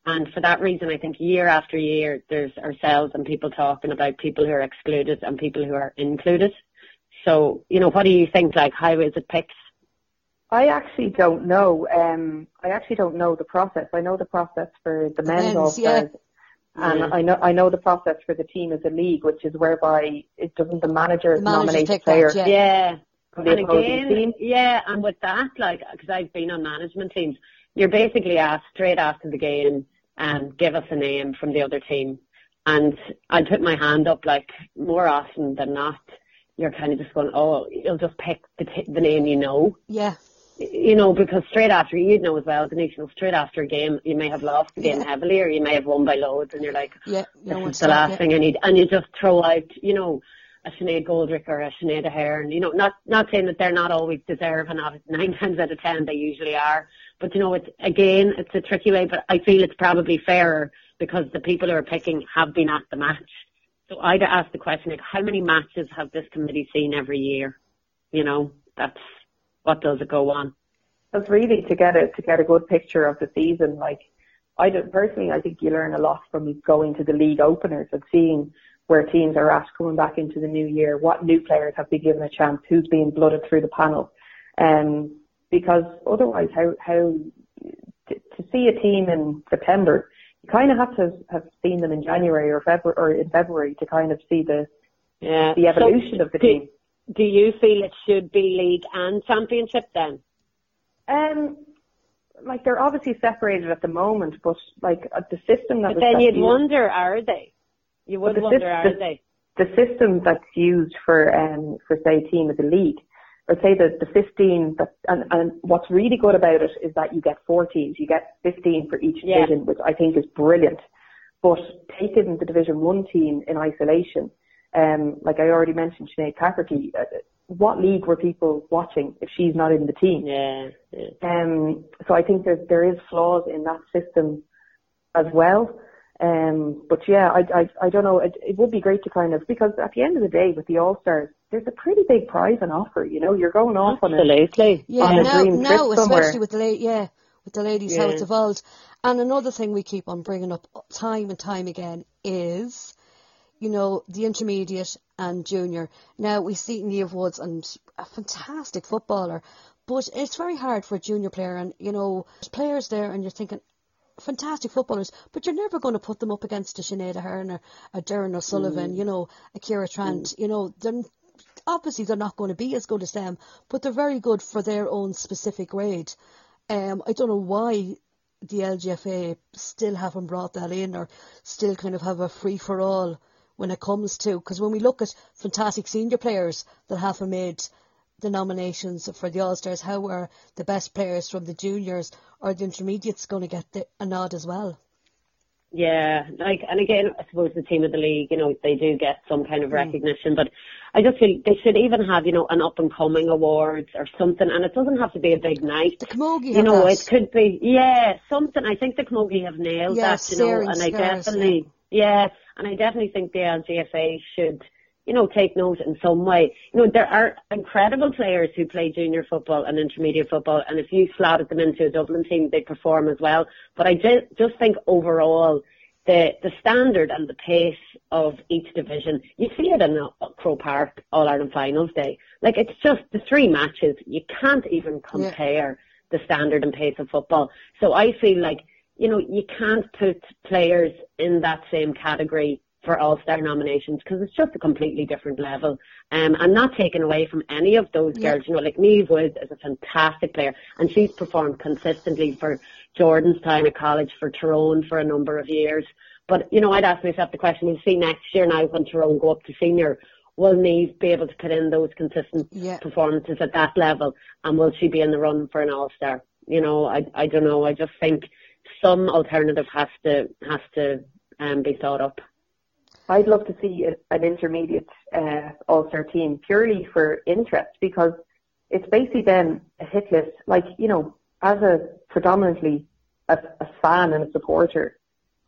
And for that reason, I think year after year, there's ourselves and people talking about people who are excluded and people who are included. So, you know, what do you think? Like, how is it picked? I actually don't know. Um, I actually don't know the process. I know the process for the men's All Stars, and yeah. I know I know the process for the team as a league, which is whereby it doesn't the manager, the manager nominate the player. That, yeah. yeah. And again, team. yeah, and with that, like, because I've been on management teams, you're basically asked straight after the game, um, give us a name from the other team, and I put my hand up like more often than not. You're kind of just going, oh, you'll just pick the t- the name you know. Yeah you know, because straight after, you'd know as well, Denise, you know, straight after a game, you may have lost the game yeah. heavily or you may have won by loads and you're like, yeah, this is the last thing I need. And you just throw out, you know, a Sinead Goldrick or a Sinead Aherne, you know, not, not saying that they're not always deserving of it. Nine times out of ten, they usually are. But, you know, it's, again, it's a tricky way, but I feel it's probably fairer because the people who are picking have been at the match. So I'd ask the question, like, how many matches have this committee seen every year? You know, that's, what does it go on? That's really to get a to get a good picture of the season. Like I do, personally, I think you learn a lot from going to the league openers and seeing where teams are at coming back into the new year, what new players have been given a chance, who's being blooded through the panel. Um, because otherwise, how how to see a team in September, you kind of have to have seen them in January or February or in February to kind of see the yeah. the evolution so of the do, team do you feel it should be league and championship then? Um, like they're obviously separated at the moment, but like uh, the system that. But then you'd used, wonder, are they? You would wonder, are the, they? The system that's used for um for say team as a league, or say that the 15 that and, and what's really good about it is that you get four teams, you get 15 for each yeah. division, which I think is brilliant. But taking the Division One team in isolation um, like I already mentioned, Sinead Cafferkey, uh, what league were people watching if she's not in the team? Yeah, yeah. Um, so I think there there is flaws in that system as well. Um, but yeah, I, I, I don't know. It, it would be great to kind of because at the end of the day, with the All Stars, there's a pretty big prize on offer. You know, you're going off Absolutely. on a yeah, on a now, dream now trip somewhere. especially with the la- yeah with the ladies yeah. how it's evolved. And another thing we keep on bringing up time and time again is you know, the intermediate and junior. Now we see Niamh Woods and a fantastic footballer, but it's very hard for a junior player and, you know, there's players there and you're thinking, fantastic footballers, but you're never going to put them up against a Sinead Aherne or a Doireann O'Sullivan, mm. you know, a Ciara Trant, mm. you know, they're, obviously they're not going to be as good as them, but they're very good for their own specific grade. Um, I don't know why the LGFA still haven't brought that in or still kind of have a free for all when it comes to because when we look at fantastic senior players that haven't made the nominations for the All Stars, how are the best players from the juniors or the intermediates going to get the, a nod as well? Yeah, like, and again, I suppose the team of the league, you know, they do get some kind of mm. recognition, but I just feel they should even have, you know, an up and coming awards or something, and it doesn't have to be a big night. The Camogie, you know, that. it could be, yeah, something. I think the Camogie have nailed yeah, that, you know, and I definitely, yeah. yeah, and I definitely think the LGFA should you know, take note in some way. You know, there are incredible players who play junior football and intermediate football, and if you slotted them into a Dublin team, they perform as well. But I just think overall, the the standard and the pace of each division, you see it in Croke Park All Ireland Finals Day. Like it's just the three matches. You can't even compare yeah. the standard and pace of football. So I feel like you know you can't put players in that same category for All Star nominations because it's just a completely different level. Um, and not taken away from any of those Yeah. girls. You know, like Niamh Woods is a fantastic player and she's performed consistently for Jordanstown at college, for Tyrone for a number of years. But, you know, I'd ask myself the question, we'll see next year now when Tyrone go up to senior, will Niamh be able to put in those consistent Yeah. performances at that level and will she be in the run for an All-Star? You know, I, I don't know. I just think some alternative has to, has to um, be thought up. I'd love to see an intermediate uh, All-Star team purely for interest because it's basically then a hit list. Like, you know, as a predominantly a, a fan and a supporter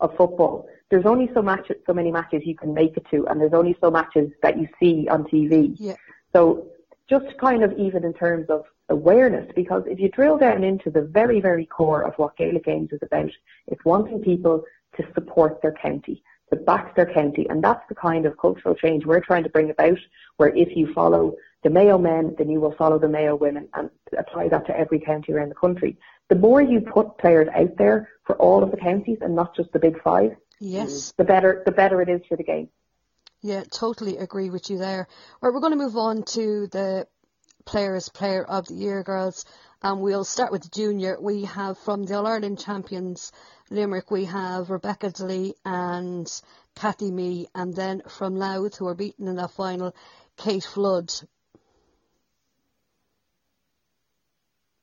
of football, there's only so much, so many matches you can make it to and there's only so matches that you see on TV. Yeah. So just kind of even in terms of awareness, because if you drill down into the very, very core of what Gaelic Games is about, it's wanting people to support their county, back their county, and that's the kind of cultural change we're trying to bring about, where if you follow the Mayo men, then you will follow the Mayo women, and apply that to every county around the country. The more you put players out there for all of the counties and not just the big five, Yes. the better the better it is for the game. Yeah, totally agree with you there. Right, we're going to move on to the Players Player of the Year, girls, and we'll start with the junior. We have from the All Ireland champions Limerick, we have Rebecca Daly and Kathy Mee, and then from Louth, who are beaten in that final, Kate Flood.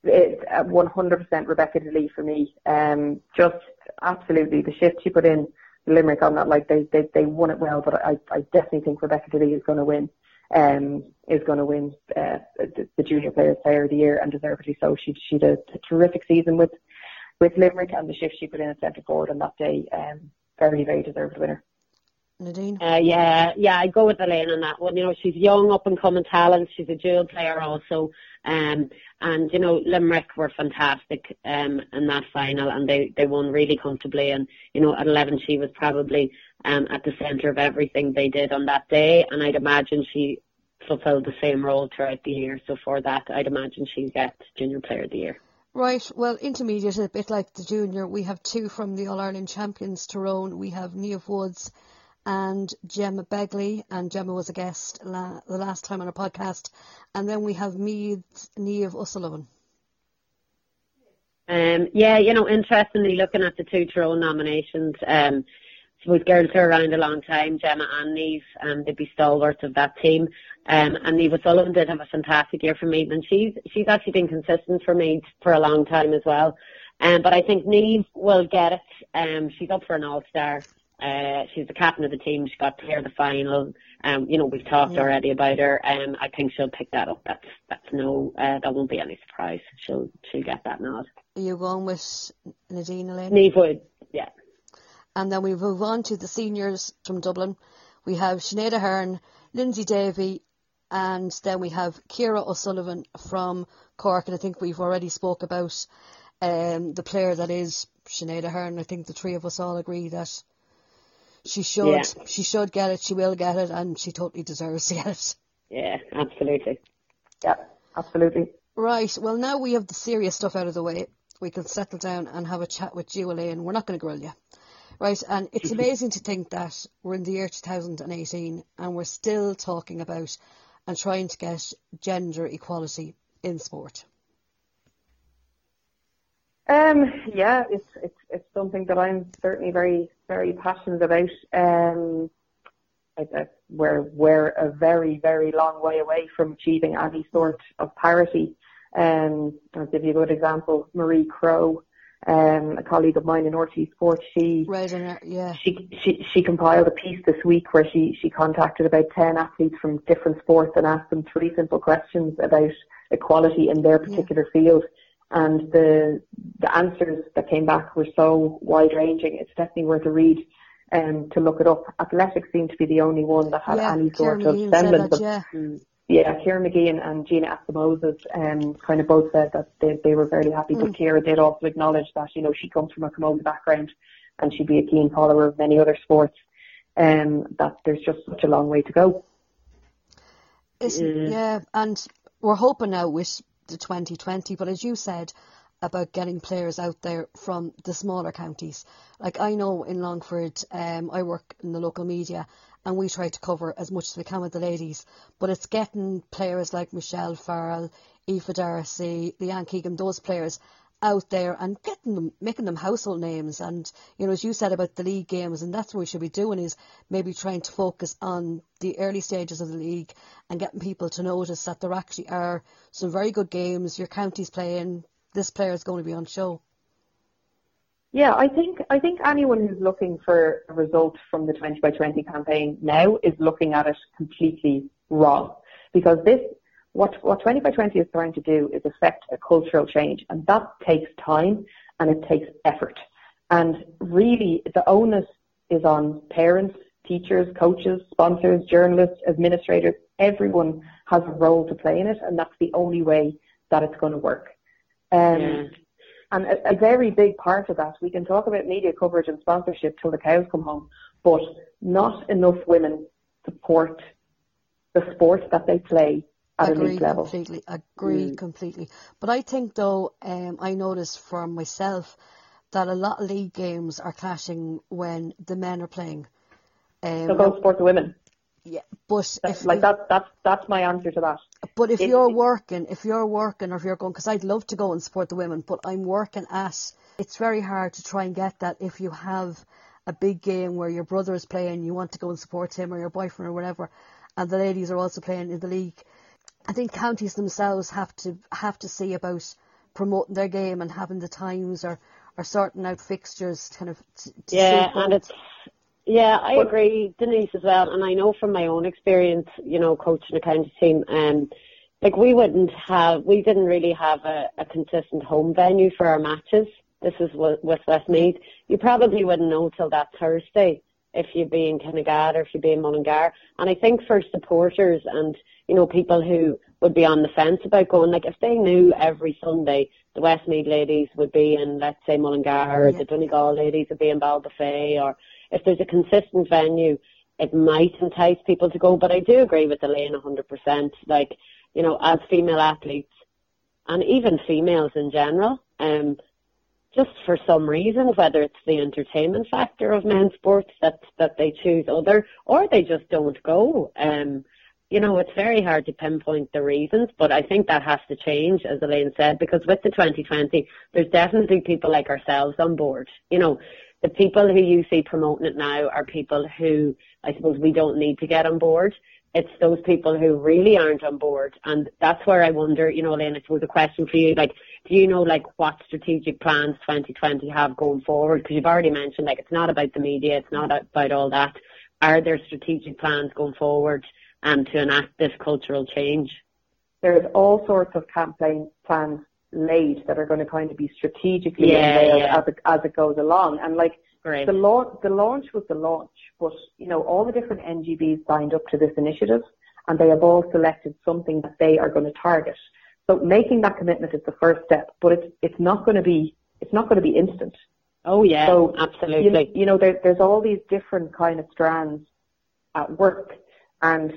it's uh, 100% Rebecca DeLee for me. Um, just absolutely the shift she put in Limerick on that, like they they, they won it well, but I, I definitely think Rebecca DeLee is going to win. Um, is going to win uh, the, the junior players player of the year and deservedly so. She she a, a terrific season with with Limerick and the shift she put in at centre forward on that day. Um, very very deserved winner. Nadine? Uh, yeah, yeah, I go with Elaine on that one. You know, she's young, up and coming talent. She's a dual player also. Um, and you know, Limerick were fantastic um, in that final, and they they won really comfortably. And you know, at 11, she was probably um, at the centre of everything they did on that day. And I'd imagine she fulfilled the same role throughout the year. So for that, I'd imagine she'll get Junior Player of the Year. Right, well, intermediate, is a bit like the junior, we have two from the All Ireland champions, Tyrone. We have Niamh Woods and Gemma Begley, and Gemma was a guest la- the last time on our podcast. And then we have Meath's Niamh O'Sullivan. Um, yeah, you know, interestingly, looking at the two Tyrone nominations, um, I suppose girls who are around a long time, Gemma and Niamh, um, they'd be stalwarts of that team. Um, and Niamh O'Sullivan did have a fantastic year for me, and she's she's actually been consistent for me for a long time as well. Um, but I think Niamh will get it. Um, she's up for an All Star. Uh, she's the captain of the team. She got clear the final. Um, you know, we've talked Yeah. already about her. Um, I think she'll pick that up. That's that's no, uh, that won't be any surprise. She'll she'll get that nod. Are you going with Nadine Elaine? Niamh would, yeah. And then we move on to the seniors from Dublin. We have Sinead Aherne, Lyndsey Davey, and then we have Ciara O'Sullivan from Cork. And I think we've already spoke about um, the player that is Sinead Aherne. I think the three of us all agree that she should, Yeah. she should get it. She will get it, and she totally deserves to get it. Yeah, absolutely. Yeah, absolutely. Right. Well, now we have the serious stuff out of the way. We can settle down and have a chat with you, Elaine. We're not going to grill you. Right. And it's amazing to think that we're in the year 2018 and we're still talking about and trying to get gender equality in sport. Um, yeah, it's it's it's something that I'm certainly very very passionate about. Um, I, I, we're we're a very very long way away from achieving any sort of parity. Um, I'll give you a good example. Marie Crowe, um, a colleague of mine in RTE Sport, she Right. And uh, yeah. she she she compiled a piece this week where she she contacted about ten athletes from different sports and asked them three simple questions about equality in their particular field and the the answers that came back were so wide ranging it's definitely worth a read um to look it up athletics seemed to be the only one that had yeah. any sort of semblance that, of yeah. Mm. Yeah, Ciara Mageean and, and Gina Akpe-Moses um, kind of both said that they, they were very happy, but Ciara did also acknowledge that, you know, she comes from a camogie background and she'd be a keen follower of many other sports, um, that there's just such a long way to go. It's, Mm. yeah, and we're hoping now with the 2020, but as you said, about getting players out there from the smaller counties. Like I know in Longford, um, I work in the local media and we try to cover as much as we can with the ladies, but it's getting players like Michelle Farrell, Aoife Darcy, Leanne Keegan, those players out there and getting them, making them household names. And, you know, as you said about the league games, and that's what we should be doing is maybe trying to focus on the early stages of the league and getting people to notice that there actually are some very good games. Your county's playing, this player is going to be on show. Yeah, I think I think anyone who's looking for a result from the 20 by 20 campaign now is looking at it completely wrong because this what what 20 by 20 is trying to do is affect a cultural change, and that takes time and it takes effort. And really, the onus is on parents, teachers, coaches, sponsors, journalists, administrators. Everyone has a role to play in it, and that's the only way that it's going to work. Um, yeah. And a, a very big part of that, we can talk about media coverage and sponsorship till the cows come home, but not enough women support the sport that they play at agree completely. Agree mm. completely. But I think though, um, I noticed for myself that a lot of league games are clashing when the men are playing. Um, so go support the women. Yeah, but that's, if like that, that's that's my answer to that. But if, if you're working, if you're working, or if you're going, because I'd love to go and support the women, but I'm working at. It's very hard to try and get that if you have a big game where your brother is playing, you want to go and support him or your boyfriend or whatever, and the ladies are also playing in the league. I think counties themselves have to have to see about promoting their game and having the times or, or sorting out fixtures kind of. To, to yeah, and it's yeah, I but, agree, Denise as well. And I know from my own experience, you know, coaching a county team, um, like we wouldn't have, we didn't really have a, a consistent home venue for our matches. This is with, Westmeath. You probably wouldn't know till that Thursday if you'd be in Kinnegad or if you'd be in Mullingar. And I think for supporters and, you know, people who would be on the fence about going, like if they knew every Sunday the Westmeath ladies would be in, let's say, Mullingar, or the Donegal ladies would be in Ballybofey, or if there's a consistent venue, it might entice people to go. But I do agree with Elaine 100%. Like, you know, as female athletes, and even females in general, um, just for some reason, whether it's the entertainment factor of men's sports that that they choose other, or they just don't go. Um, you know, it's very hard to pinpoint the reasons, but I think that has to change, as Elaine said, because with the 2020, there's definitely people like ourselves on board. You know, the people who you see promoting it now are people who I suppose we don't need to get on board. It's those people who really aren't on board. And that's where I wonder, you know, Elaine, it was a question for you, like, do you know, like, what strategic plans 2020 have going forward? Because you've already mentioned, like, it's not about the media, it's not about all that. Are there strategic plans going forward um, to enact this cultural change? There's all sorts of campaign plans laid that are going to kind of be strategically yeah, yeah. as it as it goes along. And like Great. the launch, the launch was the launch, but you know all the different NGBs signed up to this initiative, and they have all selected something that they are going to target. So making that commitment is the first step, but it's it's not going to be it's not going to be instant. Oh yeah, so, absolutely. You, you know, there, there's all these different kind of strands at work, and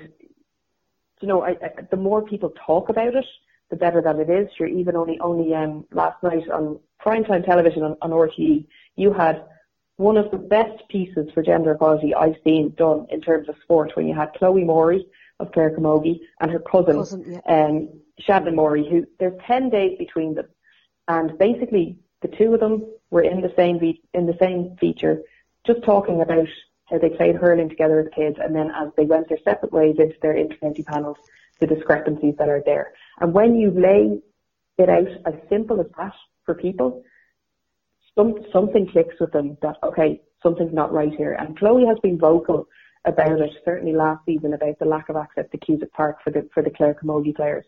you know, I, I, the more people talk about it, the better that it is. Sure, even only only um, last night on primetime television on, on RTE, you had one of the best pieces for gender equality I've seen done in terms of sport when you had Chloe Morey of Clare Camogie and her cousin, cousin yeah. um, Seadna Morey, who there's 10 days between them. And basically the two of them were in the same in the same feature, just talking about how they played hurling together as kids and then as they went their separate ways into their inter-county panels, the discrepancies that are there. And when you lay it out as simple as that for people, some, something clicks with them that, okay, something's not right here. And Chloe has been vocal about it, certainly last season, about the lack of access to Cusack Park for the, for the Clare Camogie players.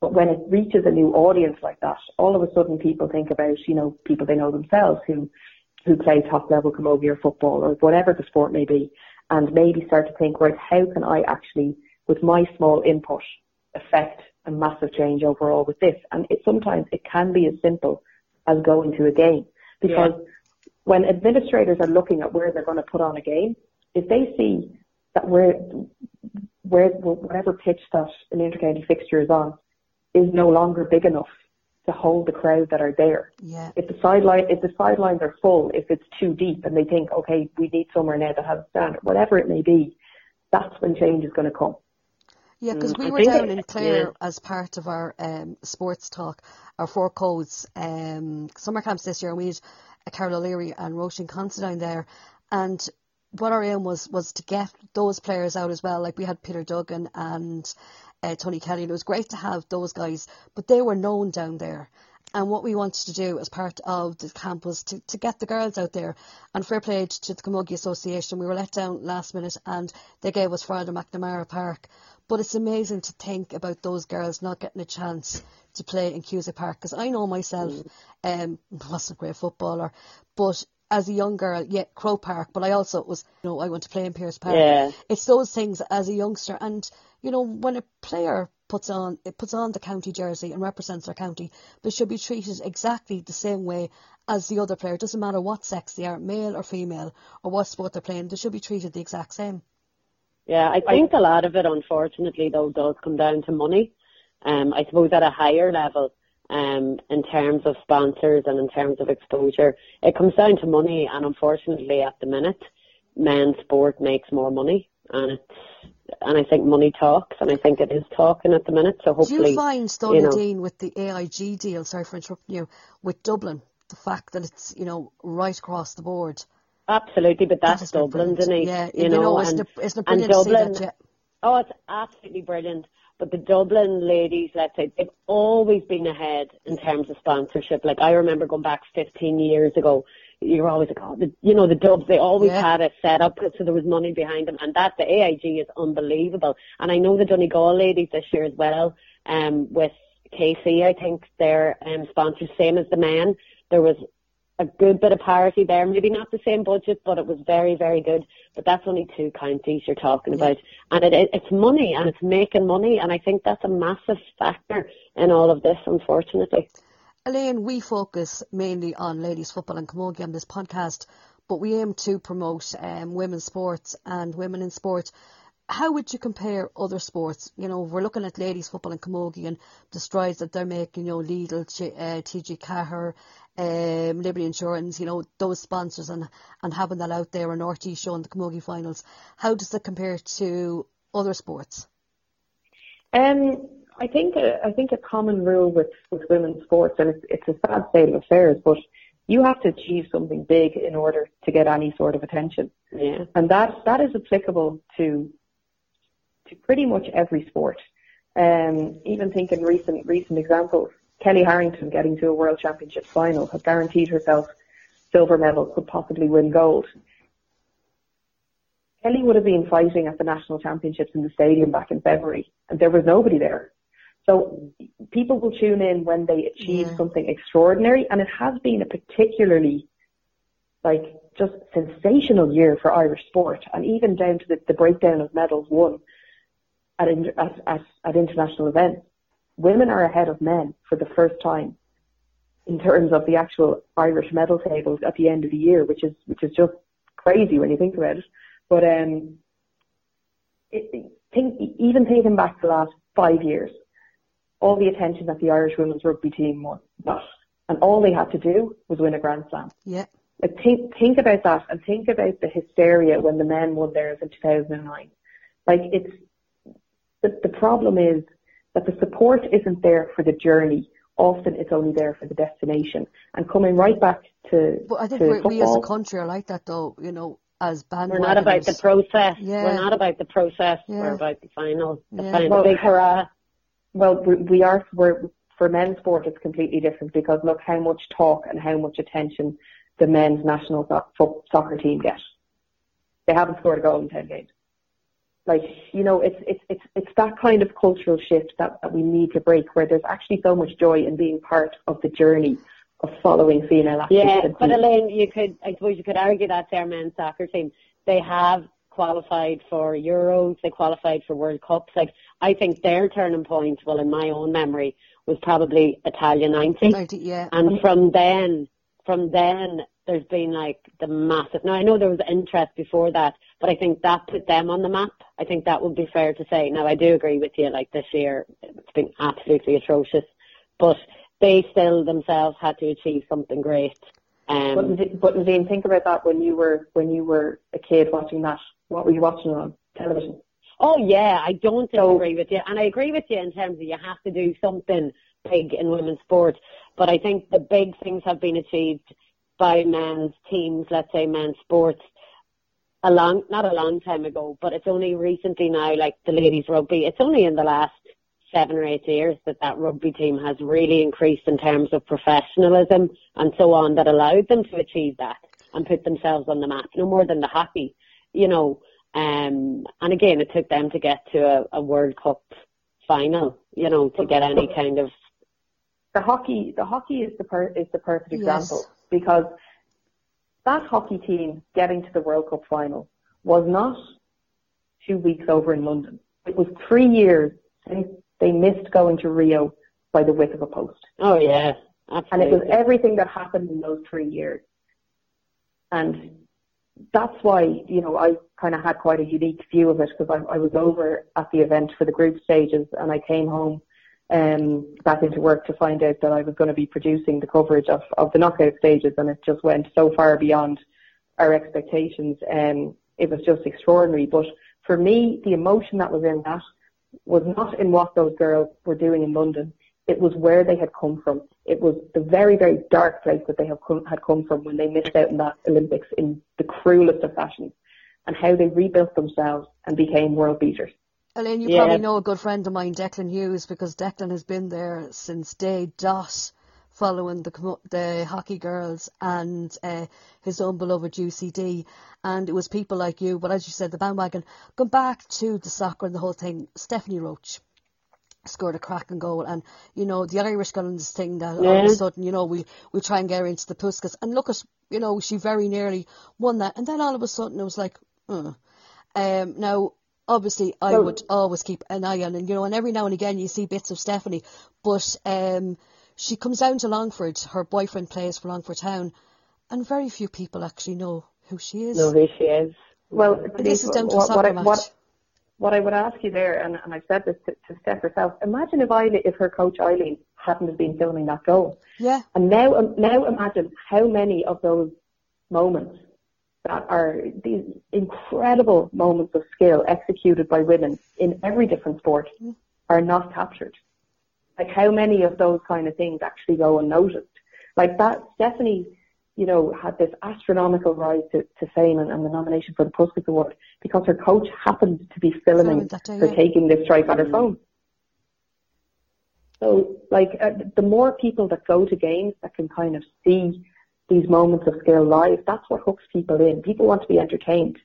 But when it reaches a new audience like that, all of a sudden people think about, you know, people they know themselves who, who play top level camogie or football or whatever the sport may be, and maybe start to think, right, how can I actually, with my small input, affect a massive change overall with this. And it sometimes it can be as simple as going to a game because yeah. when administrators are looking at where they're going to put on a game, if they see that where where whatever pitch that an intercounty fixture is on is no longer big enough to hold the crowd that are there. Yeah. If the sideline, if the sidelines are full, if it's too deep, and they think, okay, we need somewhere now that has a standard, whatever it may be, that's when change is going to come. Yeah, because Mm, we I were down in Clare yeah. as part of our um, sports talk, our four codes um, summer camps this year, and we had uh, Carol O'Leary and Roisin Considine there, and what our aim was was to get those players out as well. Like we had Peter Duggan and uh, Tony Kelly, and it was great to have those guys, but they were known down there. And what we wanted to do as part of the camp was to, to get the girls out there. And fair play to the Camogie Association, we were let down last minute and they gave us Father McNamara Park. But it's amazing to think about those girls not getting a chance to play in Cusack Park because I know myself um, wasn't a great footballer, but as a young girl, yeah, Croke Park, but I also was, you know, I went to play in Pearse Park. Yeah. It's those things as a youngster, and you know, when a player puts on it puts on the county jersey and represents their county, but should be treated exactly the same way as the other player. It doesn't matter what sex they are, male or female, or what sport they're playing. They should be treated the exact same. Yeah, I think a lot of it, unfortunately, though, does come down to money. Um, I suppose at a higher level, um, in terms of sponsors and in terms of exposure, it comes down to money. And unfortunately, at the minute, men's sport makes more money, and it's and I think money talks, and I think it is talking at the minute. So hopefully, Do you find, though, you know- Nadine, with the AIG deal, sorry for interrupting you, with Dublin, the fact that it's you know right across the board. absolutely, but that's been Dublin, brilliant. Denise. Yeah, you know, isn't and, it, isn't it and brilliant to see Dublin, that? Yeah. Oh, it's absolutely brilliant. But the Dublin ladies, let's say, they've always been ahead in terms of sponsorship. Like I remember going back 15 years ago, you're always like, oh, the, you know, the Dubs, they always Yeah. had it set up so there was money behind them. And that, the AIG is unbelievable. And I know the Donegal ladies this year as well, um, with KC, I think their um, sponsors, same as the men. There was a good bit of parity there. Maybe not the same budget, but it was very, very good. But that's only two counties you're talking about, and it, it it's money and it's making money, and I think that's a massive factor in all of this, unfortunately. Elaine, we focus mainly on ladies football and camogie on this podcast, but we aim to promote um, women's sports and women in sport. How would you compare other sports? You know, we're looking at ladies football and camogie and the strides that they're making. You know, Lidl, uh, TG4, um, Liberty Insurance. You know, those sponsors and and having that out there and RTE showing the camogie finals. How does that compare to other sports? Um, I think a, I think a common rule with, with women's sports, and it's, it's a sad state of affairs, but you have to achieve something big in order to get any sort of attention, Yeah, and that that is applicable to to pretty much every sport. Um, even thinking recent recent examples, Kellie Harrington getting to a World Championship final has guaranteed herself silver medal, could possibly win gold. Kellie would have been fighting at the national championships in the stadium back in February, and there was nobody there. So people will tune in when they achieve Yeah. something extraordinary, and it has been a particularly like just sensational year for Irish sport, and even down to the, the breakdown of medals won at, at, at, at international events. Women are ahead of men for the first time in terms of the actual Irish medal tables at the end of the year, which is which is just crazy when you think about it. But um, it, think even thinking back the last five years, all the attention that the Irish women's rugby team won, got, and all they had to do was win a Grand Slam. Yeah, Like think think about that and think about the hysteria when the men won theirs in 2009. Like it's the the problem is that the support isn't there for the journey. Often it's only there for the destination. And coming right back to but I think to we, we as a country are like that though. You know, as band, we're not about the process. Yeah. We're not about the process. Yeah. We're about the final, the Yeah. final, big hurrah. Well, we, we are we're, for men's sport. It's completely different because look how much talk and how much attention the men's national so- soccer team get. They haven't scored a goal in ten games. Like you know, it's it's it's it's that kind of cultural shift that, that we need to break, where there's actually so much joy in being part of the journey of following female athletes. Yeah, but. Elaine, you could, I suppose you could argue that's their men's soccer team. They have qualified for Euros, they qualified for World Cups. Like, I think their turning point, well, in my own memory, was probably Italia 90. 90, yeah. And from then, from then, there's been like the massive. Now I know there was interest before that, but I think that put them on the map. I think that would be fair to say. Now I do agree with you. Like this year, it's been absolutely atrocious, but they still themselves had to achieve something great. Um, but, Nadine, but Nadine, think about that when you were when you were a kid watching that. What were you watching on television? Oh yeah, I don't disagree with you, and I agree with you in terms of you have to do something big in women's sport. But I think the big things have been achieved by men's teams, let's say men's sports, a long, not a long time ago, but it's only recently now, like the ladies rugby. It's only in the last seven or eight years that that rugby team has really increased in terms of professionalism and so on that allowed them to achieve that and put themselves on the map, no more than the hockey, you know. Um, and again, it took them to get to a, a World Cup final, you know, to get any kind of. The hockey, the hockey is the per, is the perfect example because that hockey team getting to the World Cup final was not two weeks over in London. It was three years since they missed going to Rio by the width of a post. Oh yeah, absolutely. And it was everything that happened in those three years. And that's why, you know, I kind of had quite a unique view of it because I, I was over at the event for the group stages and I came home um, back into work to find out that I was going to be producing the coverage of, of the knockout stages and it just went so far beyond our expectations. and um, it was just extraordinary. But for me, the emotion that was in that was not in what those girls were doing in London. It was where they had come from. It was the very, very dark place that they have come, had come from when they missed out in that Olympics in the cruelest of fashions and how they rebuilt themselves and became world beaters. Elaine, you yeah. probably know a good friend of mine, Declan Hughes, because Declan has been there since day dot following the the hockey girls and uh, his own beloved UCD. And it was people like you, but as you said, the bandwagon. Going back to the soccer and the whole thing, Stephanie Roche scored a cracking goal. And, you know, the Irish got on this thing that yeah. all of a sudden, you know, we, we try and get her into the Puskas. And look at, you know, she very nearly won that. And then all of a sudden it was like. Um, now, obviously, I would always keep an eye on, and you know, and every now and again you see bits of Stephanie, but um, she comes down to Longford. Her boyfriend plays for Longford Town, and very few people actually know who she is. Know who she is. Well, this is down to what, a soccer what match. What, what I would ask you there, and, and I've said this to, to Steph herself, imagine if Eileen, if her coach Eileen hadn't have been filming that goal. Yeah. And now, um, now imagine how many of those moments that are these incredible moments of skill executed by women in every different sport mm. are not captured. Like how many of those kind of things actually go unnoticed? Like that, Stephanie you know, had this astronomical rise to, to fame and, and, the nomination for the Puskas Award because her coach happened to be filming day, her yeah. taking this strike on her phone. So, like, uh, the more people that go to games that can kind of see these moments of skill live, that's what hooks people in. People want to be entertained.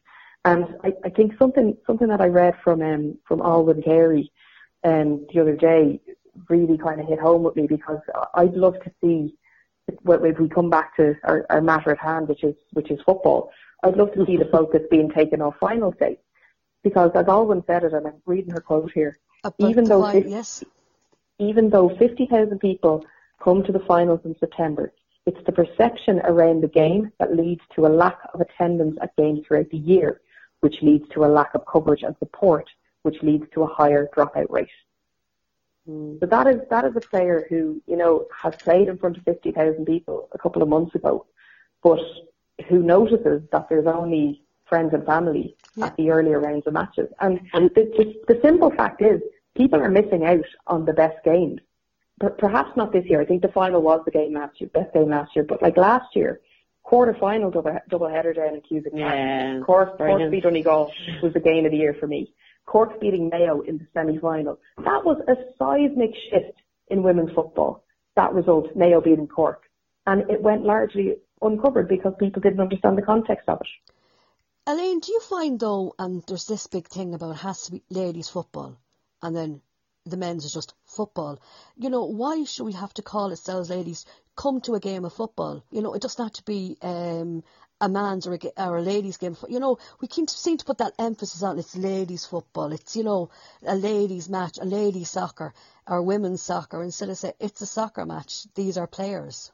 And I, I think something something that I read from um, from Olwen Carey um, the other day really kind of hit home with me because I'd love to see if we come back to our, our matter at hand, which is which is football, I'd love to see the focus being taken off final day, because as Olwen said it, and I'm reading her quote here, About even though 50, yes. even though fifty thousand people come to the finals in September, it's the perception around the game that leads to a lack of attendance at games throughout the year, which leads to a lack of coverage and support, which leads to a higher dropout rate. Mm-hmm. So that is that is a player who you know has played in front of fifty thousand people a couple of months ago, but who notices that there's only friends and family yeah. at the earlier rounds of matches. And and the, the, the simple fact is people are missing out on the best games. But perhaps not this year. I think the final was the game last year, best game last year. But like last year, quarter final double double header down in Cusack. Yeah, Cork, Cork beat Donegal was the game of the year for me. Cork beating Mayo in the semi-final. That was a seismic shift in women's football. That result, Mayo beating Cork, and it went largely uncovered because people didn't understand the context of it. Elaine, do you find though, and there's this big thing about it has to be ladies football, and then the men's is just football. You know, why should we have to call ourselves ladies? Come to a game of football. You know, it doesn't have to be um, a man's or a, or a ladies' game. You know, we seem to put that emphasis on it's ladies' football. It's, you know, a ladies' match, a ladies' soccer, or women's soccer, instead of say it's a soccer match. These are players.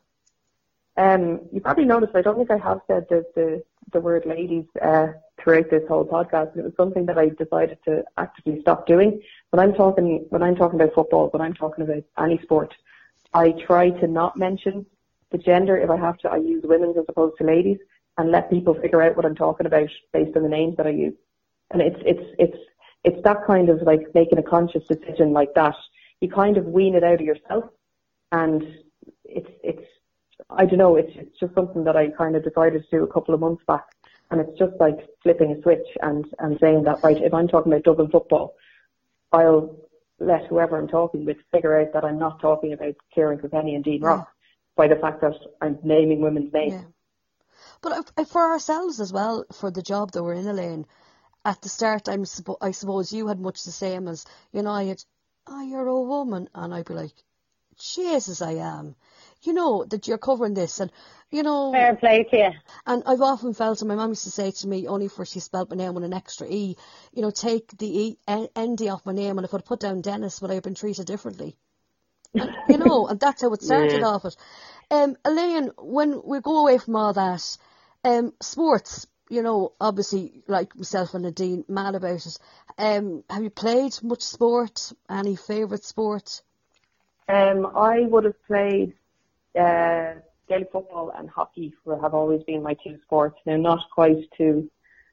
Um, you probably noticed, I don't think I have said the, the, the word ladies uh, throughout this whole podcast. And it was something that I decided to actively stop doing. When I'm talking, when I'm talking about football, when I'm talking about any sport, I try to not mention the gender. If I have to, I use women's as opposed to ladies and let people figure out what I'm talking about based on the names that I use. And it's, it's, it's, it's that kind of like making a conscious decision like that. You kind of wean it out of yourself and it's, it's, I don't know, it's, it's just something that I kind of decided to do a couple of months back. And it's just like flipping a switch and, and saying that, right, if I'm talking about Dublin football, I'll let whoever I'm talking with figure out that I'm not talking about Ciarán Kilkenny and Dean yeah. Rock by the fact that I'm naming women's names. Yeah. But for ourselves as well, for the job that we're in, Elaine, at the start, I'm I suppose you had much the same as, you know, I had, oh, you're a woman. And I'd be like, Jesus, I am. You know, that you're covering this. And, you know. Fair play to you. And I've often felt, and my mum used to say to me, only for she spelled my name with an extra E, you know, take the E, N, D off my name. And if I'd put down Dennis, would I have been treated differently? And, you know, and that's how it started yeah. off it. Um, Elaine, when we go away from all that, um, sports, you know, obviously, like myself and Nadine, mad about it. Um, have you played much sport? Any favourite sport? Um, I would have played uh, Gaelic football and hockey have always been my two sports. Now, not quite to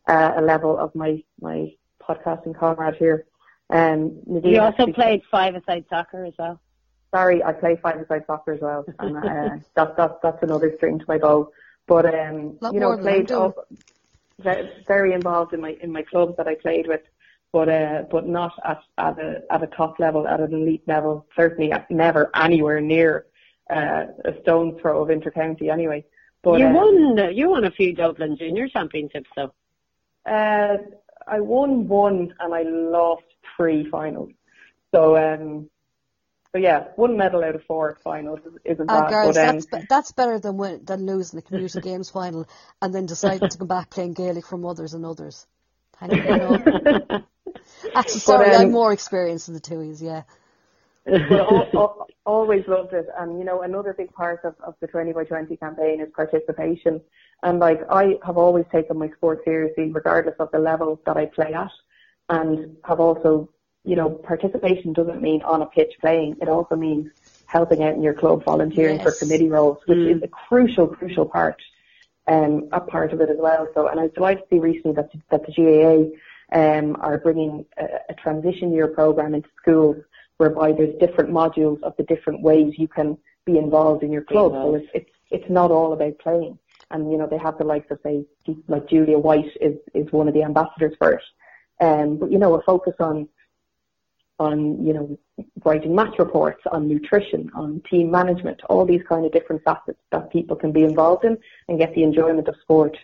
uh, a level of my my podcasting comrade here. Um, you also played five-a-side soccer as well. Sorry, I play five-a-side soccer as well, and uh, that's that's that's another string to my bow. But um, you know, played all, very involved in my in my clubs that I played with, but uh, but not at at a at a top level, at an elite level. Certainly, never anywhere near uh, a stone's throw of intercounty. Anyway, but you uh, won you won a few Dublin Junior Championships though. Uh, I won one and I lost three finals. So um, so yeah, one medal out of four finals isn't uh, bad. Girls, but, um, that's, be- that's better than win- than losing the community games final and then deciding to come back playing Gaelic from others and others. Kind of, you know. Actually, sorry, but, um, I'm more experienced than the two of yeah. but always loved it, and you know another big part of, of the 20 by 20 campaign is participation. And like I have always taken my sport seriously, regardless of the level that I play at, and have also you know, participation doesn't mean on a pitch playing. It also means helping out in your club, volunteering yes. for committee roles, which mm. is a crucial, crucial part, um, a part of it as well. So, and I was delighted to see recently that, that the GAA um, are bringing a, a transition year program into schools whereby there's different modules of the different ways you can be involved in your club. So it's, it's, it's not all about playing. And, you know, they have the likes of, say, like Julia White is, is one of the ambassadors for it. Um, but, you know, a focus on on, you know, writing match reports, on nutrition, on team management, all these kind of different facets that people can be involved in and get the enjoyment of sport,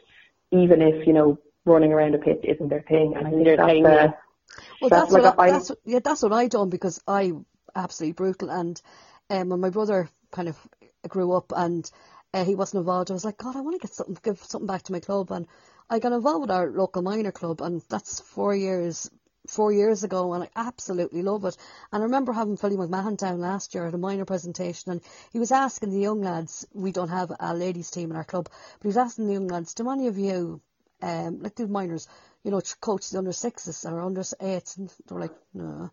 even if, you know, running around a pitch isn't their thing. And I think that's, thing, uh, yeah. well, that's, that's like what I, that's, yeah, that's what I done because I absolutely brutal and um, when my brother kind of grew up and uh, he wasn't involved, I was like, God, I want to get something, give something back to my club, and I got involved with our local minor club, and that's four years four years ago and I absolutely love it. And I remember having Philly McMahon down last year at a minor presentation and he was asking the young lads, we don't have a ladies team in our club, but he was asking the young lads, do any of you, um, like the minors, you know, coach the under sixes or under eights? And they were like, no.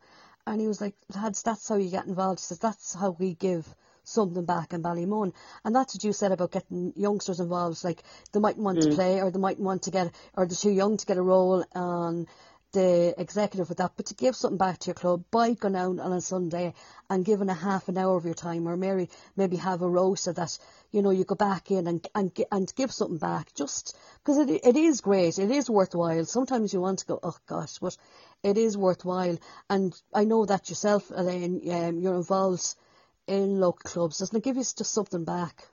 And he was like, lads, that's how you get involved. He says, that's how we give something back in Ballymun. And that's what you said about getting youngsters involved. Like they might want mm. to play or they might want to get, or they're too young to get a role on the executive with that, but to give something back to your club by going out on a Sunday and giving a half an hour of your time, or maybe maybe have a rota that you know you go back in and and and give something back, just because it it is great, it is worthwhile. Sometimes you want to go, oh gosh, but it is worthwhile. And I know that yourself, Elaine, um, you're involved in local clubs. Doesn't it give you just something back?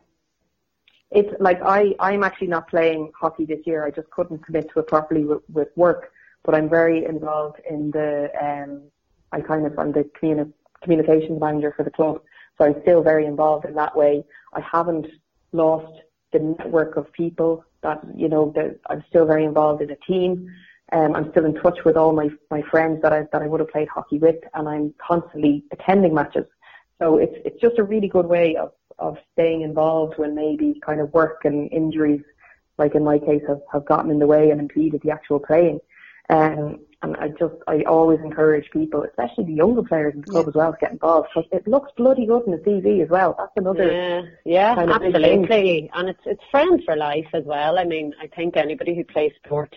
It's like I I'm actually not playing hockey this year. I just couldn't commit to it properly with, with work but I'm very involved in the, um, I kind of, I'm the communi- communications manager for the club, so I'm still very involved in that way. I haven't lost the network of people that, you know, that I'm still very involved in a team. Um, I'm still in touch with all my, my friends that I, that I would have played hockey with and I'm constantly attending matches. So it's, it's just a really good way of, of staying involved when maybe kind of work and injuries, like in my case, have, have gotten in the way and impeded the actual playing. Um, and I just I always encourage people, especially the younger players in the club yeah. as well, to get involved because it looks bloody good in the CV as well. That's another yeah, yeah, kind of absolutely, and it's it's friends for life as well. I mean, I think anybody who plays sport,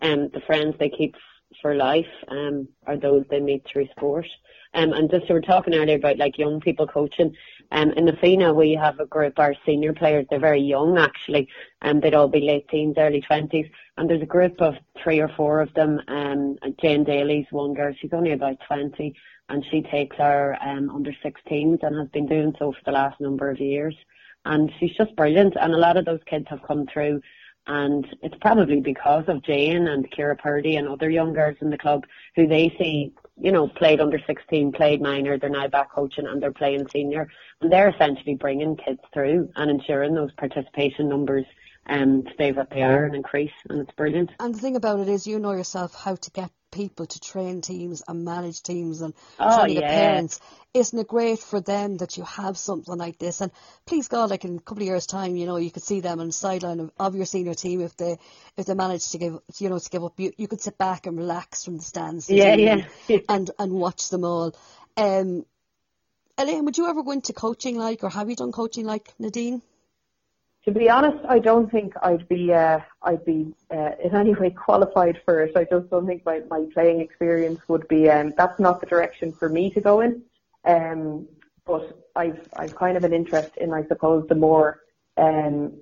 um, the friends they keep for life, um, are those they meet through sport. Um, and just we were talking earlier about like young people coaching. Um, in the FINA we have a group, our senior players, they're very young actually, and um, they'd all be late teens, early twenties. And there's a group of three or four of them. Um, Jane Daly's one girl, she's only about 20, and she takes our um, under 16s and has been doing so for the last number of years. And she's just brilliant. And a lot of those kids have come through and it's probably because of Jane and Kira Purdy and other young girls in the club who they see you know, played under 16, played minor, they're now back coaching and they're playing senior. And they're essentially bringing kids through and ensuring those participation numbers um, stay what they are and increase. And it's brilliant. And the thing about it is you know yourself how to get people to train teams and manage teams and oh, trying to yeah. get parents. Isn't it great for them that you have something like this? And please God, like in a couple of years' time, you know, you could see them on the sideline of, of your senior team if they if they manage to give you know to give up. You, you could sit back and relax from the stands. Yeah, yeah. and and watch them all. Um, Elaine, would you ever go into coaching like, or have you done coaching like Nadine? To be honest, I don't think I'd be uh, I'd be uh, in any way qualified for it. I just don't think my, my playing experience would be. Um, that's not the direction for me to go in. Um, but I've I've kind of an interest in, I suppose, the more um,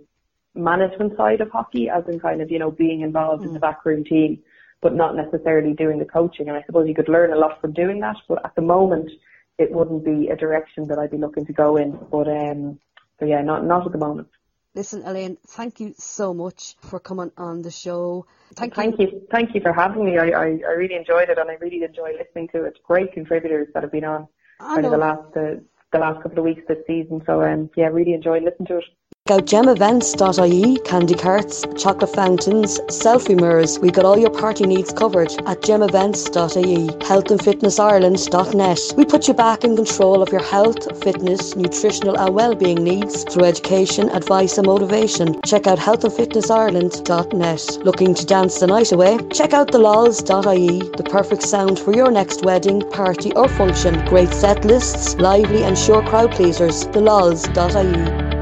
management side of hockey, as in kind of you know being involved mm. in the backroom team, but not necessarily doing the coaching. And I suppose you could learn a lot from doing that. But at the moment, it wouldn't be a direction that I'd be looking to go in. But um, so yeah, not not at the moment. Listen, Elaine, thank you so much for coming on the show. Thank, thank you. you. Thank you for having me. I, I, I, really enjoyed it and I really enjoy listening to it. Great contributors that have been on of the last uh, the last couple of weeks this season. So um, yeah, really enjoyed listening to it. Check out gemevents.ie, candy carts, chocolate fountains, selfie mirrors. We've got all your party needs covered at gemevents.ie, Health and Fitness healthandfitnessireland.net. We put you back in control of your health, fitness, nutritional and well-being needs through education, advice and motivation. Check out healthandfitnessireland.net. Looking to dance the night away? Check out thelols.ie, the perfect sound for your next wedding, party or function. Great set lists, lively and sure crowd pleasers. thelols.ie.